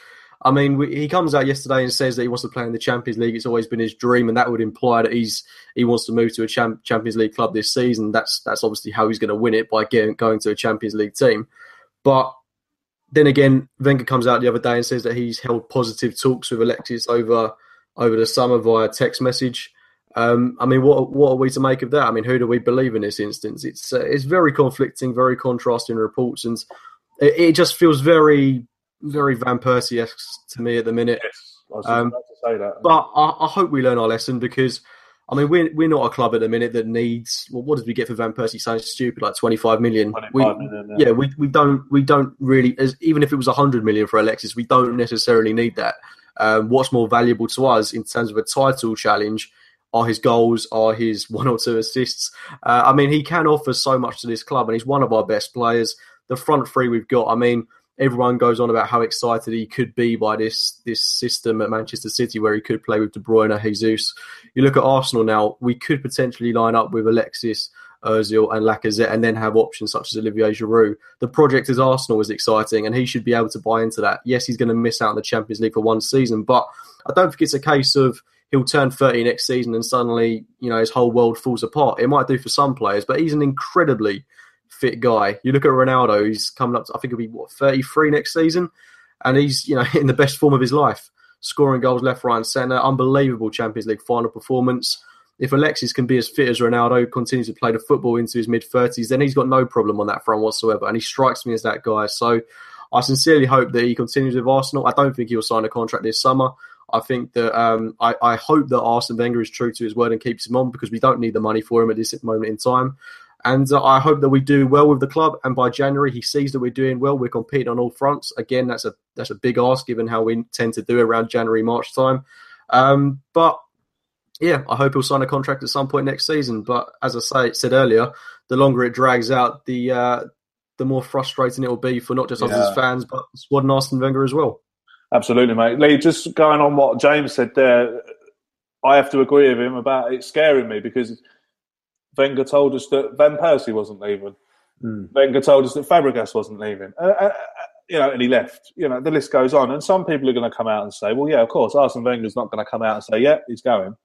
I mean, he comes out yesterday and says that he wants to play in the Champions League. It's always been his dream, and that would imply that he's he wants to move to a champ, Champions League club this season. That's that's obviously how he's going to win it by getting, going to a Champions League team. But then again, Wenger comes out the other day and says that he's held positive talks with Alexis over over the summer via text message. Um, I mean, what what are we to make of that? I mean, who do we believe in this instance? It's uh, it's very conflicting, very contrasting reports, and it, it just feels very very Van Persie esque to me at the minute. Yes, I was um, about to say that. But I, I, hope we learn our lesson because, I mean, we're, we're not a club at the minute that needs. Well, what did we get for Van Persie? Sounds stupid, like twenty five million. 25 we, million yeah. yeah, we, we don't we don't really. As, even if it was hundred million for Alexis, we don't necessarily need that. Um, what's more valuable to us in terms of a title challenge? Are his goals? Are his one or two assists? Uh, I mean, he can offer so much to this club, and he's one of our best players. The front three we've got. I mean, everyone goes on about how excited he could be by this this system at Manchester City, where he could play with De Bruyne, Jesus. You look at Arsenal now; we could potentially line up with Alexis, Özil, and Lacazette, and then have options such as Olivier Giroud. The project as Arsenal is exciting, and he should be able to buy into that. Yes, he's going to miss out on the Champions League for one season, but I don't think it's a case of he'll turn 30 next season and suddenly you know his whole world falls apart. It might do for some players, but he's an incredibly fit guy. You look at Ronaldo; he's coming up. To, I think he'll be what 33 next season, and he's you know in the best form of his life. scoring goals left, right, and centre. Unbelievable Champions League final performance. If Alexis can be as fit as Ronaldo, continues to play the football into his mid 30s, then he's got no problem on that front whatsoever. And he strikes me as that guy. So I sincerely hope that he continues with Arsenal. I don't think he'll sign a contract this summer. I think that um, I, I, hope that Arsene Wenger is true to his word and keeps him on because we don't need the money for him at this moment in time. And uh, I hope that we do well with the club. And by January, he sees that we're doing well. We're competing on all fronts. Again, that's a that's a big ask given how we tend to do around January March time. Um, but yeah, I hope he'll sign a contract at some point next season. But as I say, said earlier, the longer it drags out, the uh, the more frustrating it will be for not just us as fans, but squad and Arsene Wenger as well. Absolutely, mate. Lee, just going on what James said there, I have to agree with him about it scaring me because Wenger told us that Van Persie wasn't leaving. Mm. Wenger told us that Fabregas wasn't leaving. Uh, uh, uh, you know, and he left. You know, the list goes on. And some people are going to come out and say, well, yeah, of course, Arsene Wenger's not going to come out and say, yeah, he's going.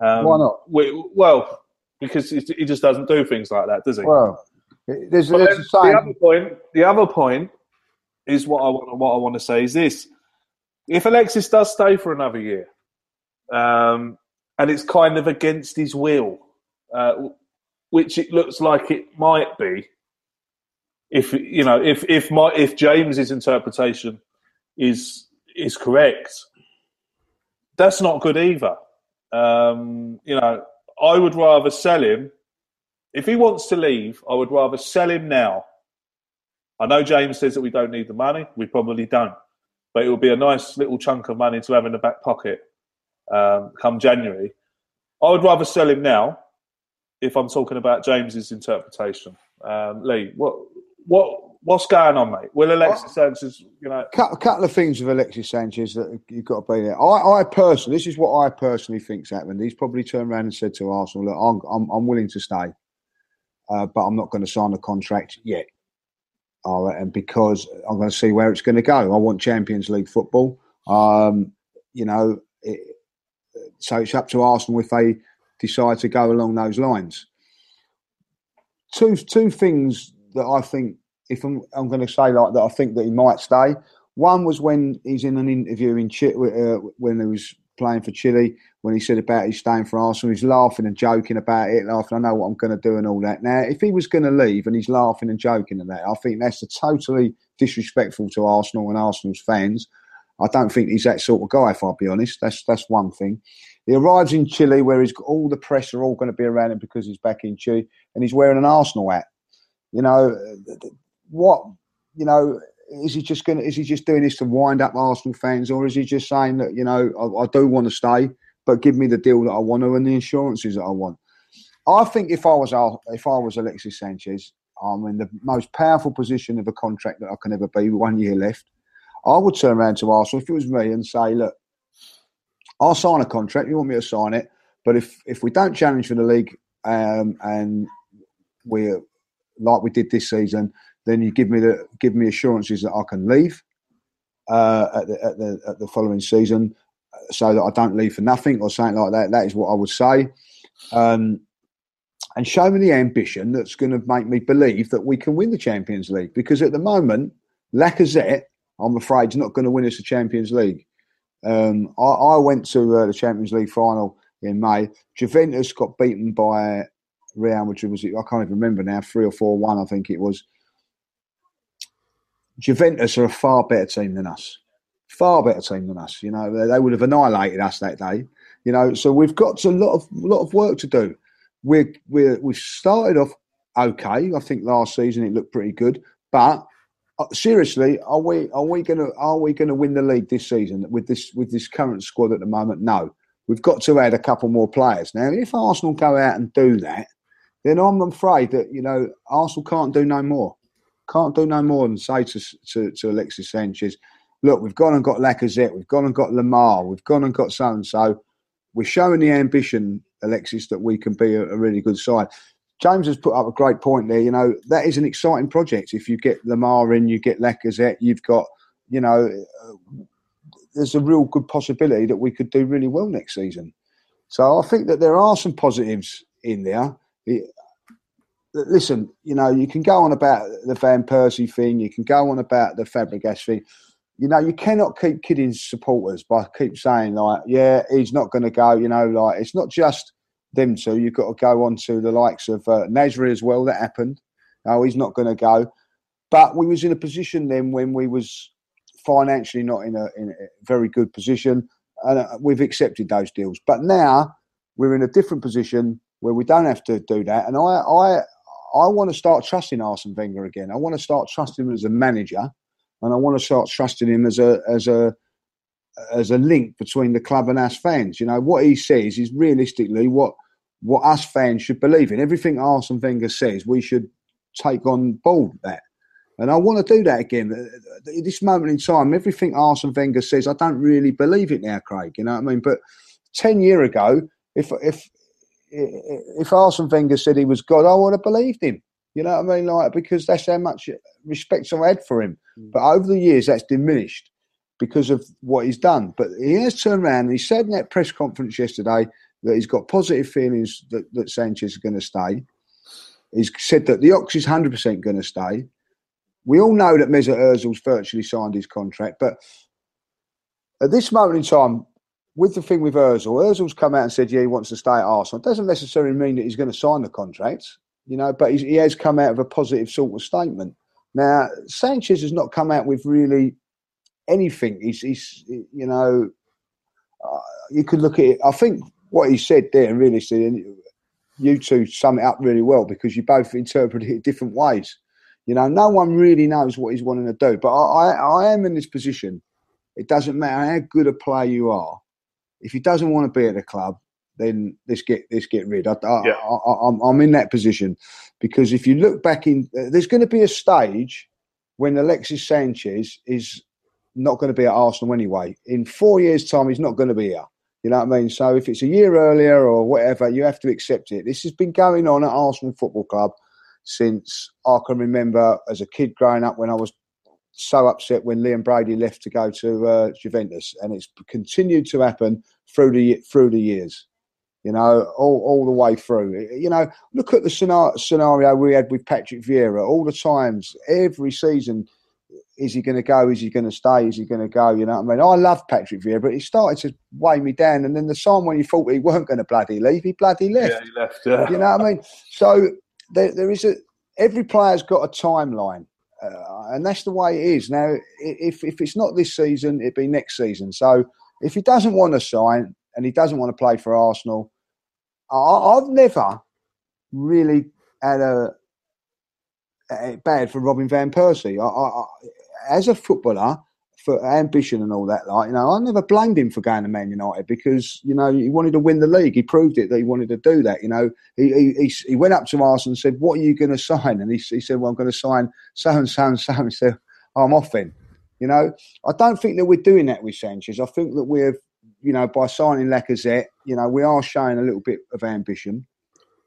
Um, Why not? We, well, because he just doesn't do things like that, does he? Well, there's, there's the other point. The other point is what I want. What I want to say is this: if Alexis does stay for another year, um, and it's kind of against his will, uh, which it looks like it might be, if you know, if if my if James's interpretation is is correct, that's not good either. Um, you know, I would rather sell him. If he wants to leave, I would rather sell him now. I know James says that we don't need the money. We probably don't. But it would be a nice little chunk of money to have in the back pocket um, come January. I would rather sell him now if I'm talking about James's interpretation. Um, Lee, what what what's going on, mate? Will Alexis Sanchez, you know, a couple of things with Alexis Sanchez that you've got to be there. I, I personally, this is what I personally think's happened. He's probably turned around and said to Arsenal, "Look, I'm I'm, I'm willing to stay, uh, but I'm not going to sign a contract yet." All right, and because I'm going to see where it's going to go. I want Champions League football. Um, you know, it, so it's up to Arsenal if they decide to go along those lines. Two two things that I think, if I'm, I'm going to say like that, I think that he might stay. One was when he's in an interview in Chile, uh, when he was playing for Chile, when he said about he's staying for Arsenal, he's laughing and joking about it, laughing, I know what I'm going to do and all that. Now, if he was going to leave and he's laughing and joking at that, I think that's totally disrespectful to Arsenal and Arsenal's fans. I don't think he's that sort of guy, if I'll be honest. That's that's one thing. He arrives in Chile where he's got all the press are all going to be around him because he's back in Chile and he's wearing an Arsenal hat. You know, uh, what, you know, is he just going to, is he just doing this to wind up Arsenal fans or is he just saying that, you know, I, I do want to stay, but give me the deal that I want to and the insurances that I want? I think if I was if I was Alexis Sanchez, I'm in the most powerful position of a contract that I can ever be, one year left. I would turn around to Arsenal if it was me and say, look, I'll sign a contract. You want me to sign it, but if if we don't challenge for the league um, and we're like we did this season, then you give me the give me assurances that I can leave uh, at, the, at the at the following season, so that I don't leave for nothing or something like that. That is what I would say. Um, and show me the ambition that's going to make me believe that we can win the Champions League. Because at the moment, Lacazette, I'm afraid, is not going to win us the Champions League. Um, I, I, went to uh, the Champions League final in May. Juventus got beaten by Real Madrid. Was it? I can't even remember now. Three or four one, I think it was. Juventus are a far better team than us. Far better team than us. You know, they, they would have annihilated us that day. You know, so we've got a lot of lot of work to do. We're we're we've started off okay. I think last season it looked pretty good, but Uh, seriously, are we are we gonna are we gonna win the league this season with this with this current squad at the moment? No, we've got to add a couple more players now. If Arsenal go out and do that, then I'm afraid that you know Arsenal can't do no more. Can't do no more than say to to, to Alexis Sanchez, look, we've gone and got Lacazette, we've gone and got Lemar, we've gone and got so and so. We're showing the ambition, Alexis, that we can be a, a really good side. James has put up a great point there. You know, that is an exciting project. If you get Lemar in, you get Lacazette, you've got, you know, there's a real good possibility that we could do really well next season. So I think that there are some positives in there. It, listen, you know, you can go on about the Van Persie thing, you can go on about the Fabregas thing. you know, you cannot keep kidding supporters by keep saying like, yeah, he's not going to go. You know, like it's not just them two. You've got to go on to the likes of uh, Nasri as well. That happened. No, he's not going to go. But we was in a position then when we was financially not in a, in a very good position, and uh, we've accepted those deals. But now we're in a different position where we don't have to do that, and I I I want to start trusting Arsene Wenger again. I want to start trusting him as a manager, and I want to start trusting him as a as a as a link between the club and us fans. You know what he says is realistically what what us fans should believe in. Everything Arsene Wenger says, we should take on board that. And I want to do that again. At this moment in time, everything Arsene Wenger says, I don't really believe it now, Craig. You know what I mean? But 10 year ago, if if if Arsene Wenger said he was God, I would have believed him. You know what I mean? Like because that's how much respect I had for him. Mm. But over the years, that's diminished because of what he's done. But he has turned around. he said in that press conference yesterday that he's got positive feelings that, that Sanchez is going to stay. He's said that the Ox is 100% going to stay. We all know that Mesut Ozil's virtually signed his contract, but at this moment in time, with the thing with Ozil, Ozil's come out and said, yeah, he wants to stay at Arsenal. It doesn't necessarily mean that he's going to sign the contract, you know, but he has come out of a positive sort of statement. Now, Sanchez has not come out with really anything. He's, he's you know, uh, you could look at it. I think what he said there, and really, said, you two sum it up really well because you both interpret it different ways. You know, no one really knows what he's wanting to do. But I, I, I am in this position. It doesn't matter how good a player you are. If he doesn't want to be at the club, then let's get let's get rid. I, I, yeah. I, I'm, I'm in that position because if you look back in, there's going to be a stage when Alexis Sanchez is not going to be at Arsenal anyway. In four years' time, he's not going to be here. You know what I mean? So if it's a year earlier or whatever, you have to accept it. This has been going on at Arsenal Football Club since I can remember as a kid growing up when I was so upset when Liam Brady left to go to uh, Juventus, and it's continued to happen through the through the years. You know, all, all the way through. You know, look at the scenario we had with Patrick Vieira. All the times, every season, is he going to go? Is he going to stay? Is he going to go? You know what I mean? I love Patrick Vieira, but he started to weigh me down. And then the time when he thought he weren't going to bloody leave, he bloody left. Yeah, he left. Yeah. You know what I mean? So there, there is a every player's got a timeline, uh, and that's the way it is. Now, if if it's not this season, it'd be next season. So if he doesn't want to sign and he doesn't want to play for Arsenal, I, have never really had a, a, bad for Robin van Persie. I, I, as a footballer, for ambition and all that, like you know, I never blamed him for going to Man United because you know he wanted to win the league. He proved it that he wanted to do that. You know, he he, he went up to Arsenal and said, "What are you going to sign?" And he, he said, "Well, I'm going to sign so and so and so." He said, "I'm off then." You know, I don't think that we're doing that with Sanchez. I think that we're, you know, by signing Lacazette, you know, we are showing a little bit of ambition,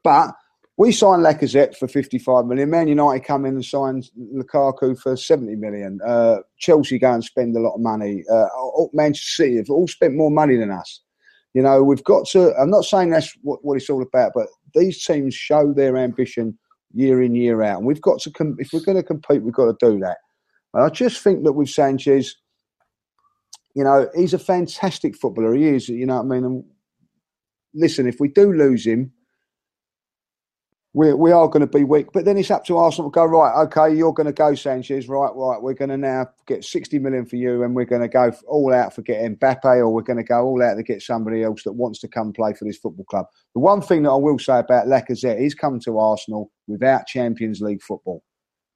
but we signed Lacazette for 55 million. Man United come in and signed Lukaku for 70 million. Uh, Chelsea go and spend a lot of money. Uh, Manchester City have all spent more money than us. You know, we've got to. I'm not saying that's what, what it's all about, but these teams show their ambition year in, year out. And we've got to, com- if we're going to compete, we've got to do that. And I just think that with Sanchez, you know, he's a fantastic footballer. He is, you know what I mean? And listen, if we do lose him, we, we are going to be weak. But then it's up to Arsenal to go, right, okay, you're going to go, Sanchez, right, right. We're going to now get 60 million for you and we're going to go all out for getting Mbappe or we're going to go all out to get somebody else that wants to come play for this football club. The one thing that I will say about Lacazette, he's come to Arsenal without Champions League football.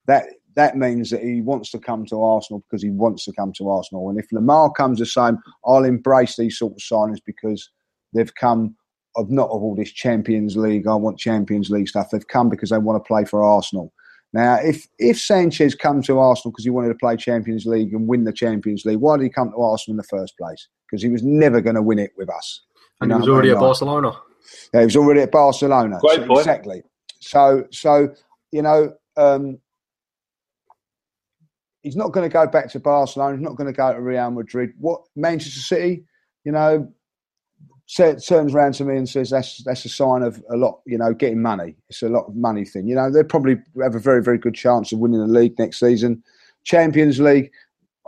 That that means that he wants to come to Arsenal because he wants to come to Arsenal. And if Lemar comes the same, I'll embrace these sort of signings because they've come of not of all this Champions League. I want Champions League stuff. They've come because they want to play for Arsenal. Now, if if Sanchez come to Arsenal because he wanted to play Champions League and win the Champions League, why did he come to Arsenal in the first place? Because he was never going to win it with us. And he was already at Barcelona. Yeah, he was already at Barcelona. Great so, Exactly. So, so you know, um, he's not going to go back to Barcelona. He's not going to go to Real Madrid. What Manchester City? You know, turns around to me and says that's that's a sign of a lot, you know, getting money. It's a lot of money thing. You know, they probably have a very very good chance of winning the league next season. Champions League,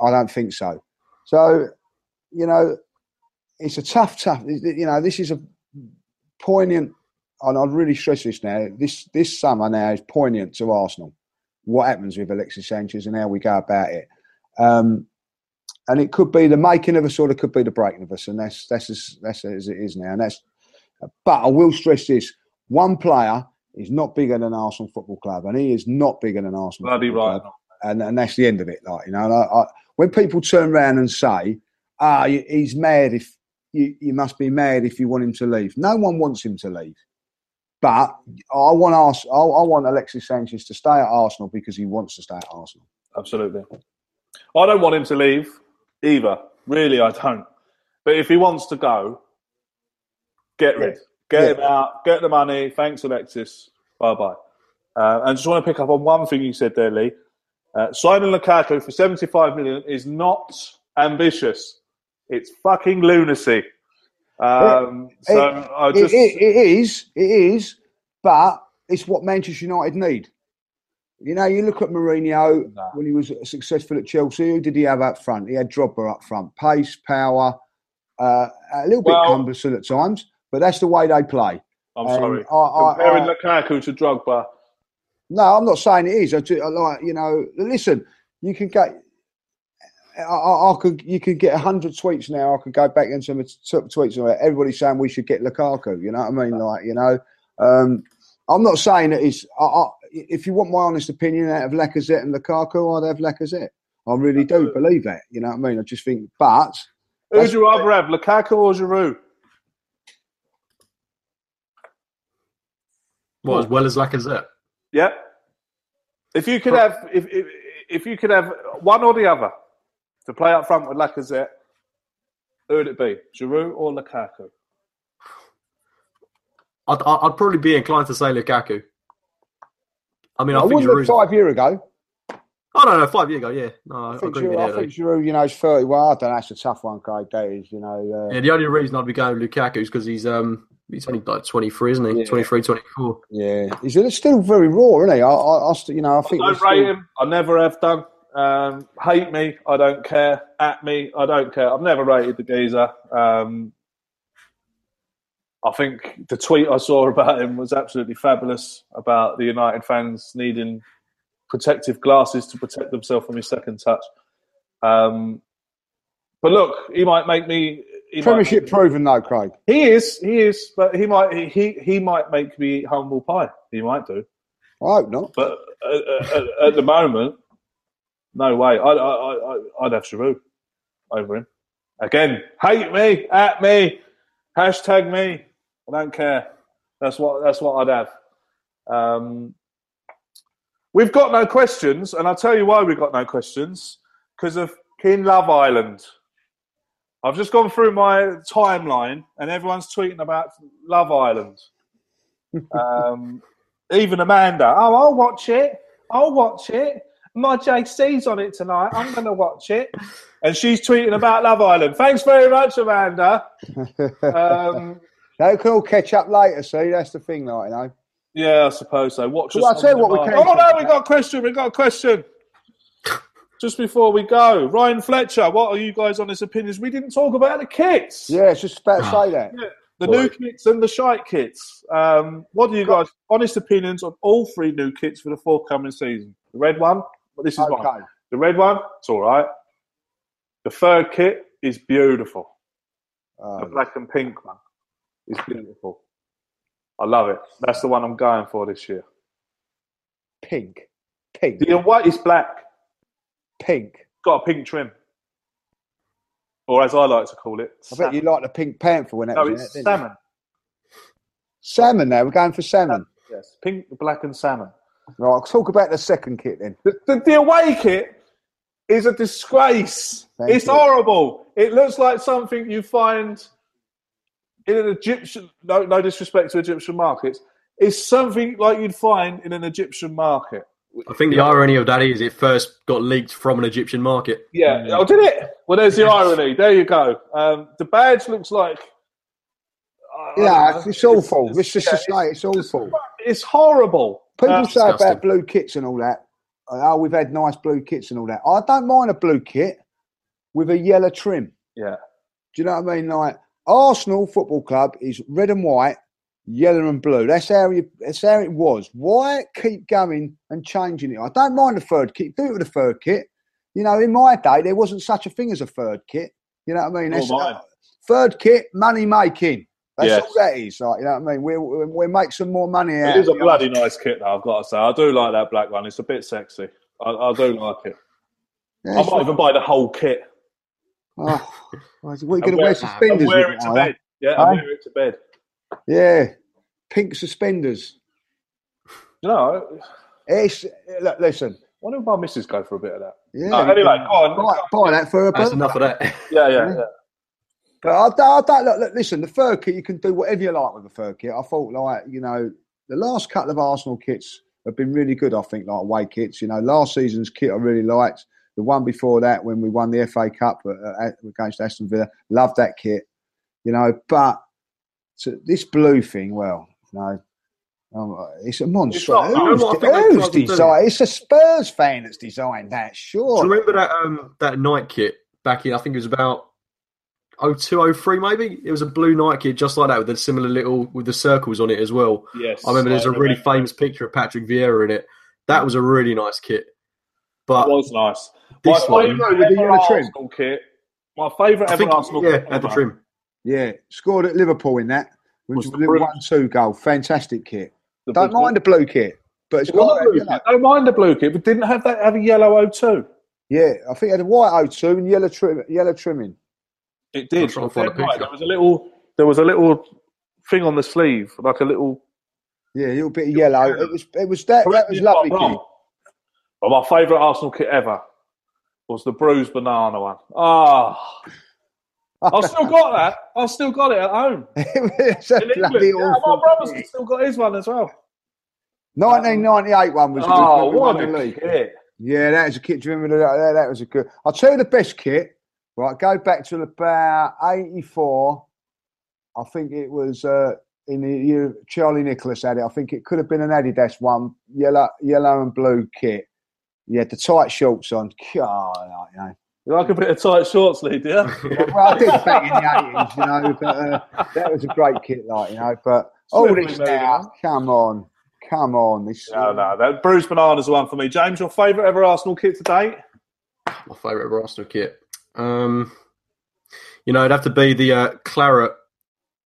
I don't think so. So, you know, it's a tough, tough. You know, this is a poignant, and I'd really stress this now. This this summer now is poignant to Arsenal. What happens with Alexis Sanchez and how we go about it. Um, and it could be the making of us, or it could be the breaking of us, and that's that's as that's as it is now. And that's, but I will stress this: one player is not bigger than Arsenal Football Club, and he is not bigger than Arsenal. Bloody right. Club. And and that's the end of it. Like you know, I, I, when people turn around and say, "Ah, he's mad if you, you must be mad if you want him to leave," no one wants him to leave. But I want Ars- I, I want Alexis Sanchez to stay at Arsenal because he wants to stay at Arsenal. Absolutely. I don't want him to leave either. Really, I don't. But if he wants to go, get rid. Get Yeah. him out. Get the money. Thanks, Alexis. Bye bye. Uh, and just want to pick up on one thing you said there, Lee. Uh, signing Lukaku for 75 million is not ambitious. It's fucking lunacy. Um, so It- I just. it- it is, it is, but it's what Manchester United need. You know, you look at Mourinho Nah. when he was successful at Chelsea. Who did he have up front? He had Drogba up front, pace, power, uh, a little bit cumbersome at times, but that's the way they play. I'm sorry. I- I- Comparing I- Lukaku to Drogba. No, I'm not saying it is. I, ju- I like you know. Listen, you can get. I, I, I could. You could get hundred tweets now. I could go back into some t- tweets. and Everybody's saying we should get Lukaku. You know what I mean? Like you know. Um, I'm not saying that it's. I, I, if you want my honest opinion out of Lacazette and Lukaku, I'd have Lacazette. I really do Absolutely. believe that. You know what I mean? I just think, but Who would you rather have, Lukaku or Giroud? What, as well as Lacazette? Yeah. If you could have, if, if if you could have one or the other to play up front with Lacazette, who would it be, Giroud or Lukaku? I'd, I'd I'd probably be inclined to say Lukaku. I mean, I, I, think wouldn't Giroud's... five year ago. Oh, no, no, five year ago, yeah. No, I, I I think, agree with Giroud, you I think Giroud, you know, is 30. Well, I don't know. That's a tough one, Craig. That is, you know. Uh. Yeah, the only reason I'd be going with Lukaku is because he's um he's only like 23, isn't he? Yeah. 23, 24. Yeah, he's still very raw, isn't he? I, I, I st- you know, I I think don't there's still- him. I never have done. Um, hate me, I don't care. At me, I don't care. I've never rated the geezer. Um, I think the tweet I saw about him was absolutely fabulous about the United fans needing protective glasses to protect themselves from his second touch. Um, but look, he might make me. Premiership make- proven, though, Craig. He is, he is, but he might, he, he, might make me humble pie. He might do. I hope not. But at, at, at the moment, no way. I, I, I, I'd have Giroud over him. Again, hate me, at me, hashtag me. I don't care. That's what that's what I'd have. Um, we've got no questions, and I'll tell you why we've got no questions because of King Love Island. I've just gone through my timeline, and everyone's tweeting about Love Island. Um, even Amanda, oh, I'll watch it. I'll watch it. My JC's on it tonight. I'm going to watch it. And she's tweeting about Love Island. Thanks very much, Amanda. Um, They can all catch up later. See, that's the thing, like you know. yeah, I suppose so. Watch Well, us I'll tell you what we demand. can Oh, no, talk we got a question. We got a question. Just before we go, Ryan Fletcher, what are you guys on his opinions? We didn't talk about the kits. Yeah, it's just about to say that. The Boy. new kits and the shite kits. Um, what do you guys honest opinions on all three new kits for the forthcoming season? The red one, but this is one. Okay. The red one, it's all right. The third kit is beautiful. The Uh, black and pink one is beautiful. I love it. That's the one I'm going for this year. pink, pink, The white is black. pink. Got a pink trim, or as I like to call it, I bet you like the Pink Panther when that no, was it's it, you? salmon. Salmon. Now we're going for salmon. Yes, pink, black, and salmon. Right, I'll talk about the second kit then. The, the, the away kit is a disgrace. Thank it's you. horrible. It looks like something you find in an Egyptian. No, no disrespect to Egyptian markets. is something like you'd find in an Egyptian market. I think the irony of that is it first got leaked from an Egyptian market. Yeah. Oh, did it? Well, there's the irony. There you go. Um, the badge looks like. I- I Yeah, don't know. it's awful. It's just to yeah, say, it's awful. It's horrible. People Uh, say disgusting. about blue kits and all that. Oh, we've had nice blue kits and all that. I don't mind a blue kit. with a yellow trim. Yeah. Do you know what I mean? Like Arsenal Football Club is red and white, yellow and blue. That's how you, that's how it was. Why keep going and changing it? I don't mind the third kit. Do it with a third kit. You know, in my day, there wasn't such a thing as a third kit. You know what I mean? That's, third kit, money making. That's Yes. all that is. Like, you know what I mean? We we we make some more money out. It is a the bloody nice kit, though, I've got to say. I do like that black one. It's a bit sexy. I, I do like it. Yeah, I might even buy the whole kit. Oh, what are you going to wear- wear and suspenders? wear it to are you? bed. Eh? Yeah, Huh? and wear it to bed. Yeah, pink suspenders. You know, It's look, listen. why don't my missus go for a bit of that? Yeah, No, anyway, go on. buy, buy that for a That's birthday. enough of that. Yeah, yeah, Yeah. yeah. But I don't, I look, look, listen, the third kit, you can do whatever you like with the third kit. I thought, like, you know, the last couple of Arsenal kits have been really good, I think, like away kits. You know, last season's kit I really liked. The one before that, when we won the FA Cup against Aston Villa, loved that kit. You know, but so this blue thing, well, you know, um, it's a monster. It's not- you know Who's, what I think they who's tried to designed? It's a Spurs fan that's designed that, Do sure. you remember that um that night kit back in? I think it was about 02, 03 maybe. It was a blue night kit just like that with a similar little with the circles on it as well. Yes. I remember there's a really remember. famous picture of Patrick Vieira in it. That was a really nice kit. It But was nice. This my one- favourite With the ever yellow trim. Arsenal kit. My favourite ever think Arsenal yeah, kit. had the trim. Yeah, scored at Liverpool in that. Which Was was a one-two goal. Fantastic kit. The Don't blue- mind the blue kit, but It was got that blue kit. Don't mind the blue kit, but didn't have that have a yellow O2. Yeah, I think it had a white O2 and yellow trim, yellow trimming. It did. trying to find a Dead right. There was a little. There was a little thing on the sleeve, like a little. Yeah, a little bit of yellow. It was it was that that was lovely kit. But my favourite Arsenal kit ever was the bruised banana one. Ah, I've still got that. I've still got it at home. it's a In England. Yeah, my brother's still got his one as well. 1998 one was Oh, good. what a kit! Yeah, that was a kit. Do you remember that? That, that was a good. I'll tell you the best kit. Right, go back to about 84. I think it was uh, in the year Charlie Nicholas had it. I think it could have been an Adidas one, yellow, yellow and blue kit. You had the tight shorts on. God, you know. You like a bit of tight shorts, Lee, do you? Well, I did back in the 80s, you know, but uh, that was a great kit, like, you know. But all Swiftly this now, come on, come on. This, No, no, that bruised banana's the one for me. James, your favourite ever Arsenal kit to date? My favourite ever Arsenal kit. Um, you know, it'd have to be the uh, claret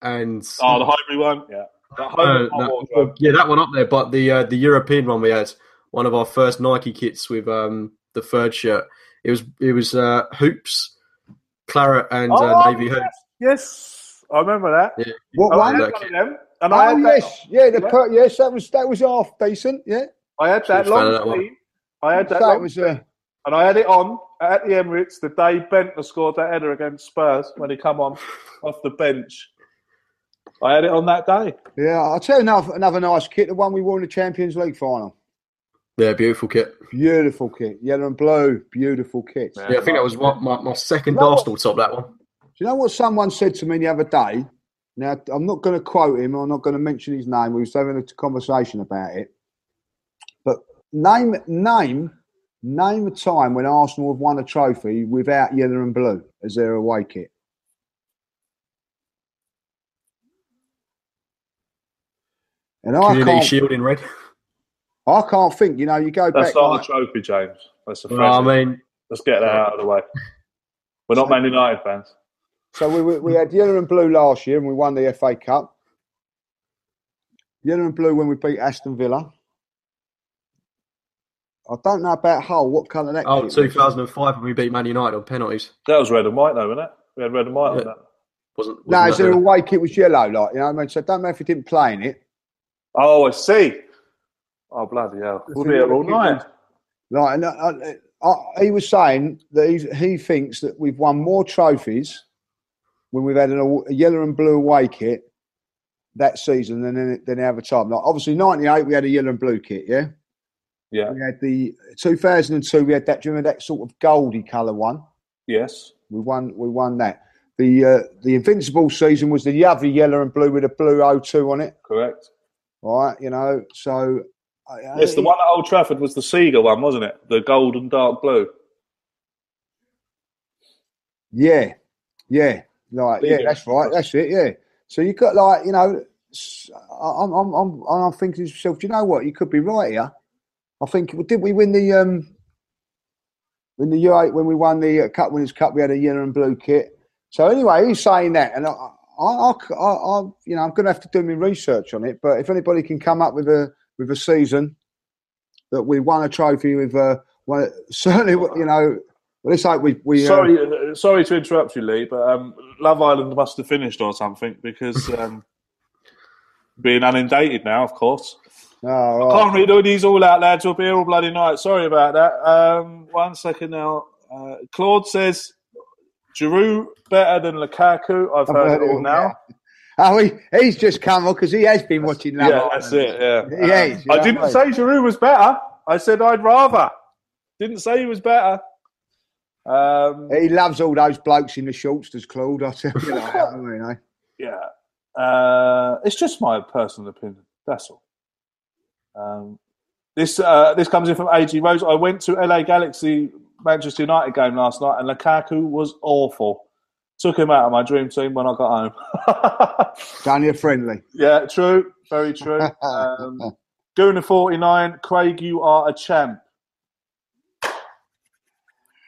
and Oh, the Highbury one. Yeah, that Uh, that- yeah, that one up there. But the uh, the European one we had, one of our first Nike kits with um, the third shirt. It was it was uh, hoops, claret and uh, Oh, navy hoops. Yes, I remember that. Yeah, What I one? that of them, and I Oh had that. yes, yeah, the Yeah. Per- yes, that was that was half decent. Yeah, I had that Huge long that sleeve. I had that so it long was. Uh, And I had it on at the Emirates the day Bendtner scored that header against Spurs when he come on off the bench. I had it on that day. yeah, I'll tell you another, another nice kit. The one we won in the Champions League final. Yeah, beautiful kit. Beautiful kit, yellow and blue. Beautiful kit. Yeah. Yeah, I think that was what, my, my second No. Arsenal top. That one. Do you know what someone said to me the other day? Now, I'm not going to quote him, I'm not going to mention his name. We was having a conversation about it. But name, name, name a time when Arsenal have won a trophy without yellow and blue as their away kit. And I Community can't, Shield in red. I can't think. You know, you go That's back. That's not like- a trophy, James. That's a Well, I mean, Let's get that out of the way. We're not Man United fans. So we, we, we had yellow and blue last year and we won the FA Cup. Yellow and blue when we beat Aston Villa. I don't know about Hull. What colour that oh, kit was. 2005 when we beat Man United on penalties. That was red and white, though, wasn't it? We had red and white Yeah. on that. Wasn't, wasn't No, that it's their the- away kit was yellow, like, you know what I mean? So I don't know if he didn't play in it. Oh, I see. Oh, bloody hell. We'll be here all night. Like, and, uh, uh, uh, he was saying that he's, he thinks that we've won more trophies when we've had an, a yellow and blue away kit that season than any, than any other time. Like, obviously, 98, we had a yellow and blue kit, yeah? Yeah. We had the 2002. We had that. Do you remember that sort of goldy colour one? Yes. We won. We won that. The uh, the invincible season was the other yellow and blue with a blue O2 on it. Correct. Right, you know. So I- Yes, the one at Old Trafford was the Seagull one, wasn't it? The gold and dark blue. Yeah, yeah, like yeah, that's right, that's it. Yeah. So you got like you know, I'm I'm I'm I'm thinking to myself, do you know what? You could be right here. I think did we win the um in the U8 when we won the uh, Cup Winners' Cup, we had a yellow and blue kit. So anyway, he's saying that, and I, I, I, I you know, I'm going to have to do my research on it. But if anybody can come up with a with a season that we won a trophy with, uh, well, certainly, you know, well, it's like we. we uh, sorry, uh, sorry to interrupt you, Lee, but um, Love Island must have finished or something because um, being inundated now, of course. Oh, right. I can't read all these all out, lads. We'll be here all bloody night. Sorry about that. Um, one second now. Uh, Claude says Giroud better than Lukaku. I've, I've heard, heard, it all now. Oh, he, he's just come on because he has been watching that. Yeah, that's it. Yeah. Um, I didn't say Giroud was better. I said I'd rather. Didn't say he was better. Um, he loves all those blokes in the shorts, does Claude? I tell you, that, I mean, eh? Yeah, uh, it's just my personal opinion. That's all. Um, this uh, this comes in from AG Rose. I went to LA Galaxy Manchester United game last night, and Lukaku was awful. Took him out of my dream team when I got home. Daniel friendly. Yeah, true. Very true. Um, Gooner forty nine. Craig, you are a champ.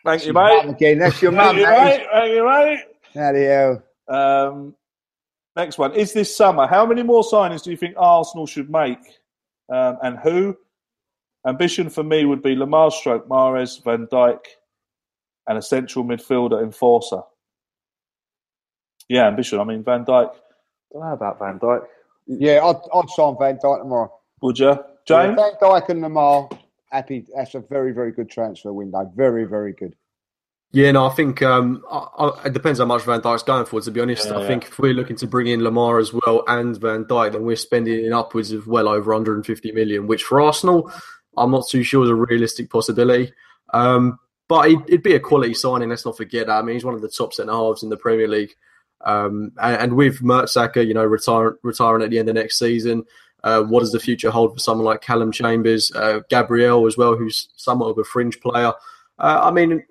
Thank you, mate. Again, that's your you, mate. Thank you, mate. Um, next one is this summer. How many more signings do you think Arsenal should make? Um, and who? Ambition for me would be Lemar Stroke, Mahrez, Van Dijk, and a central midfielder enforcer. Yeah, ambition. I mean, Van Dijk. I don't know about Van Dijk. Yeah, I'd, I'd sign Van Dijk tomorrow. Would you, James? Yeah, Van Dijk and Lemar. Happy. That's a very, very good transfer window. Very, very good. Yeah, no, I think um, I, I, it depends how much Van Dijk's going for. To be honest, yeah, I yeah. think if we're looking to bring in Lemar as well and Van Dijk, then we're spending in upwards of well over 150 million, which for Arsenal, I'm not too sure is a realistic possibility. Um, but it, would be a quality signing. Let's not forget that. I mean, he's one of the top centre halves in the Premier League, um, and, and, with Mertesacker, you know, retire, retiring at the end of next season. Uh, what does the future hold for someone like Calum Chambers, uh, Gabriel as well, who's somewhat of a fringe player? Uh, I mean,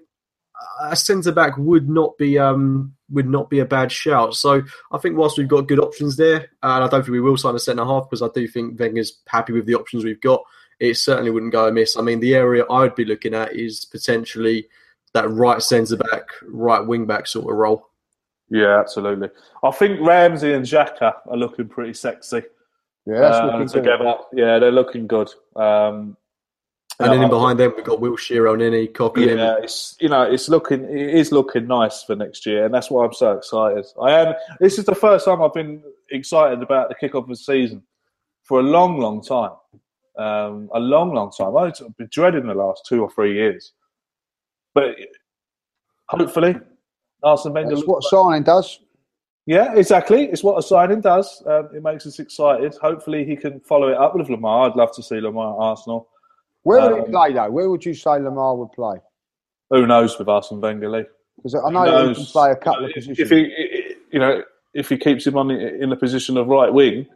a centre back would not be um, would not be a bad shout. So I think whilst we've got good options there, and I don't think we will sign a centre half because I do think Wenger's happy with the options we've got. It certainly wouldn't go amiss. I mean, the area I'd be looking at is potentially that right centre back, right wing back sort of role. Yeah, absolutely. I think Ramsey and Xhaka are looking pretty sexy. Yeah, uh, together. Good. Yeah, they're looking good. Um, and then in behind them, we've got Wilshere, Elneny, Coquelin. Yeah, it's you know it's looking it is looking nice for next year, and that's why I'm so excited. I am. This is the first time I've been excited about the kickoff of the season for a long, long time. Um, a long, long time. I've been dreading the last two or three years, but hopefully, Arsene Wenger. That's what signing does. Yeah, exactly. It's what a signing does. Um, it makes us excited. Hopefully, he can follow it up with Lemar. I'd love to see Lemar at Arsenal. Where would um, he play though? Where would you say Lemar would play? Who knows with Arsene Wenger, Lee? Because I know he can play a couple of positions. If he, you know, if he keeps him on the, in the position of right wing,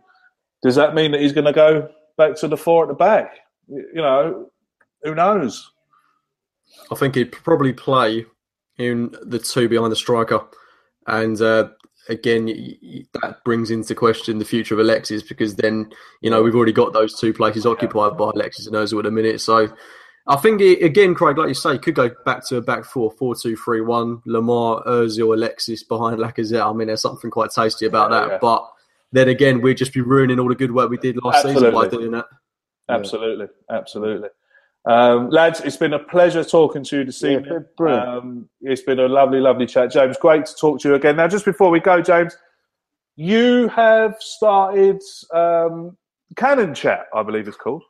does that mean that he's going to go back to the four at the back? You know, who knows? I think he'd probably play in the two behind the striker, and uh, again, that brings into question the future of Alexis because then, you know, we've already got those two places occupied by Alexis and Ozil at a minute. So I think, it, again, Craig, like you say, could go back to a back four, four, two, three, one. Lemar, Ozil, Alexis behind Lacazette. I mean, there's something quite tasty about yeah, that. Yeah. But then again, we'd just be ruining all the good work we did last Absolutely. season by doing that. Absolutely. Absolutely. Um, lads, it's been a pleasure talking to you this evening. Um, it's been a lovely, lovely chat. James, great to talk to you again. Now, just before we go, James, you have started um, Cannon Chat, I believe it's called.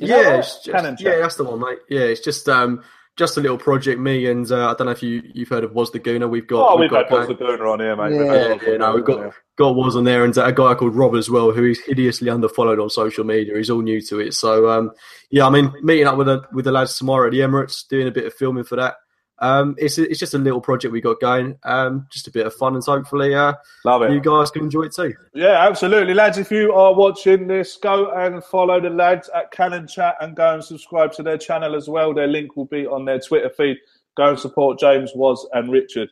Is yeah, that just, Cannon Chat. Yeah, that's the one, mate. Yeah, it's just um, just a little project. Me and uh, I don't know if you you've heard of Was the Gooner. We've got. Oh, we've, we've got Was the Gooner on here, mate. Yeah, yeah, yeah no, we've got got Was on there, and a guy called Rob as well, who is hideously underfollowed on social media. He's all new to it, so um, yeah. I mean, meeting up with the with the lads tomorrow at the Emirates, doing a bit of filming for that. Um, it's it's just a little project we got going, um, just a bit of fun, and hopefully, uh, love it. You guys can enjoy it too. Yeah, absolutely, lads. If you are watching this, go and follow the lads at Cannon Chat and go and subscribe to their channel as well. Their link will be on their Twitter feed. Go and support James, Was, and Richard.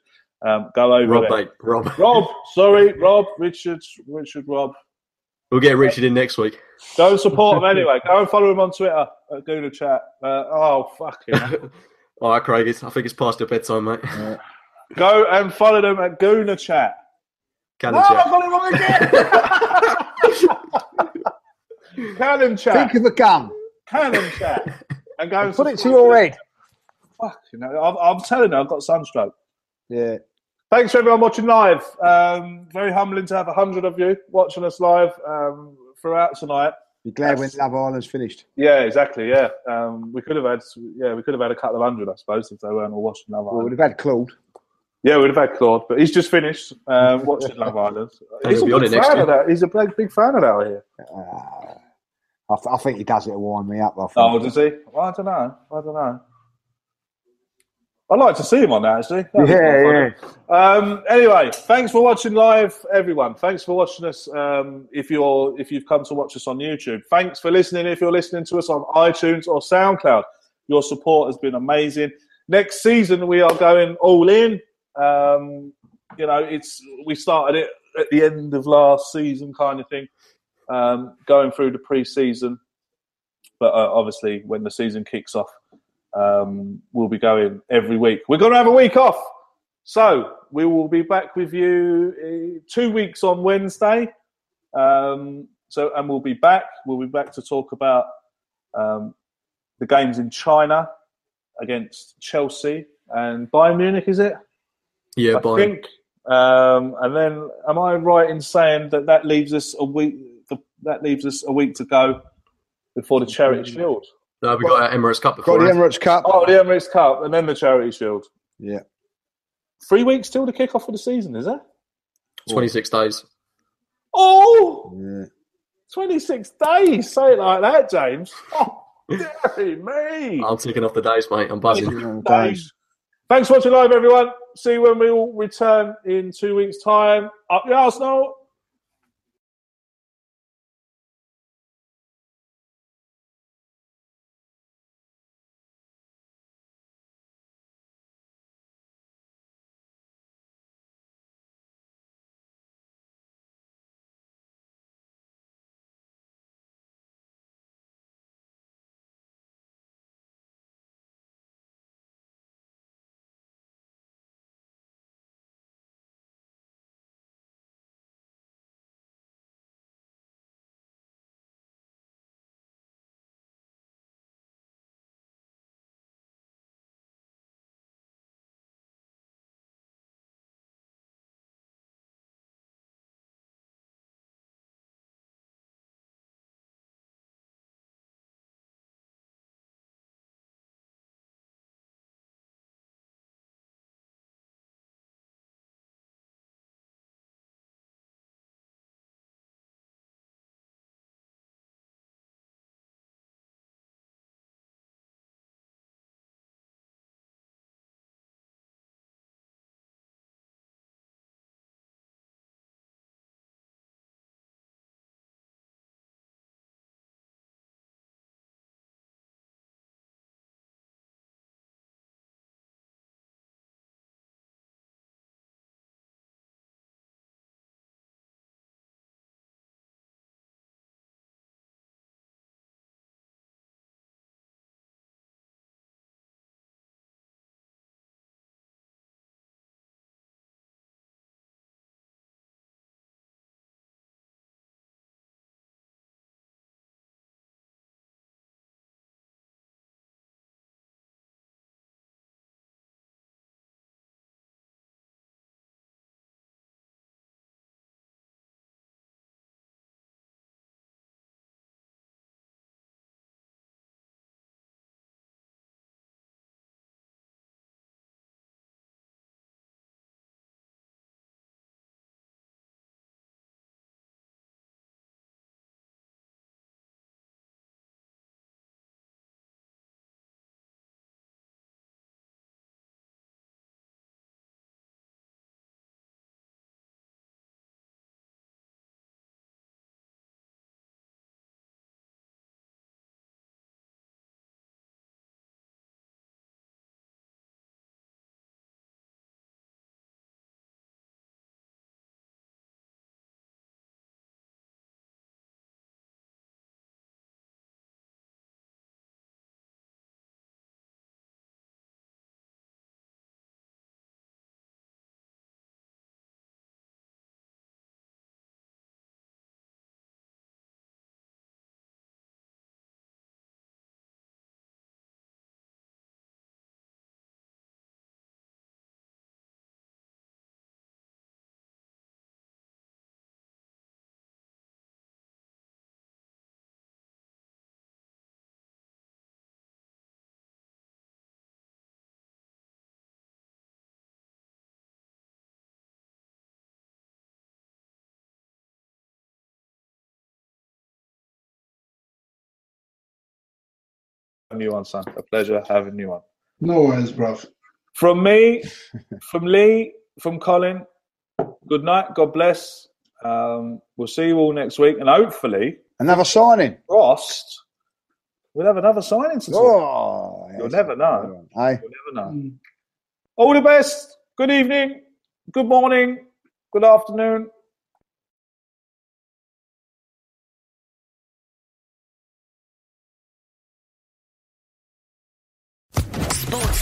Um, go over Rob, there. mate. Rob. Rob, sorry, Rob, Richard, Richard, Rob. We'll get Richard in next week. Go and support him anyway. Go and follow him on Twitter at Gooner Chat. Uh, oh, fucking. hell. All right, Craig. it's- I think it's past your bedtime, mate. Go and follow them at Gooner Chat. Cannon No, I chat. got it wrong again. Cannon Chat. Think of a gun. Cannon Chat. And go and Put it to your head. Fuck, you know, I'm, I'm telling you, I've got sunstroke. Yeah. Thanks for everyone watching live. Um, very humbling to have a hundred of you watching us live um, throughout tonight. Be glad when Love Island's finished. Yeah, exactly. Yeah, um, we could have had yeah we could have had a couple of hundred, I suppose, if they weren't all watching Love Well, Island. we'd have had Claude. Yeah, we'd have had Claude, but he's just finished um, watching Love Island. He's a he'll be on big fan of that. He's a big, big fan of that out here. Uh, I, th- I think he does it to wind me up. I think. Oh, does he? Well, I don't know. I don't know. I'd like to see him on that actually. That'd be Yeah. Um, anyway, thanks for watching live, everyone. Thanks for watching us. Um, if you're if you've come to watch us on YouTube, thanks for listening. If you're listening to us on iTunes or SoundCloud, your support has been amazing. Next season, we are going all in. Um, you know, it's we started it at the end of last season, kind of thing, um, going through the pre-season. But uh, obviously, when the season kicks off, um, we'll be going every week. We're going to have a week off. So we will be back with you uh, two weeks on Wednesday. Um, so and we'll be back. We'll be back to talk about um, the games in China against Chelsea and Bayern Munich. Is it? Yeah, I bye. think. Um, and then, am I right in saying that that leaves us a week? That leaves us a week to go before the Charity Shield. No, we got our Emirates Cup Got the eh? Emirates Cup. Oh, the Emirates Cup, and then the Charity Shield. Yeah. Three weeks till the kick off of the season, is it? 26 days. Oh, yeah. 26 days. Say it like that, James. Oh, dearie me. I'm ticking off the days, mate. I'm buzzing. Days. days. Thanks for watching live, everyone. See you when we all return in two weeks' time. Up the Arsenal. You on, son. A pleasure having you on. No worries, bruv. From me, from Lee, from Colin, good night. God bless. Um, we'll see you all next week. And hopefully, Another signing. Frost, we'll have another signing to talk. Oh, You'll never know. Hey, You'll never know. All the best. Good evening. Good morning. Good afternoon.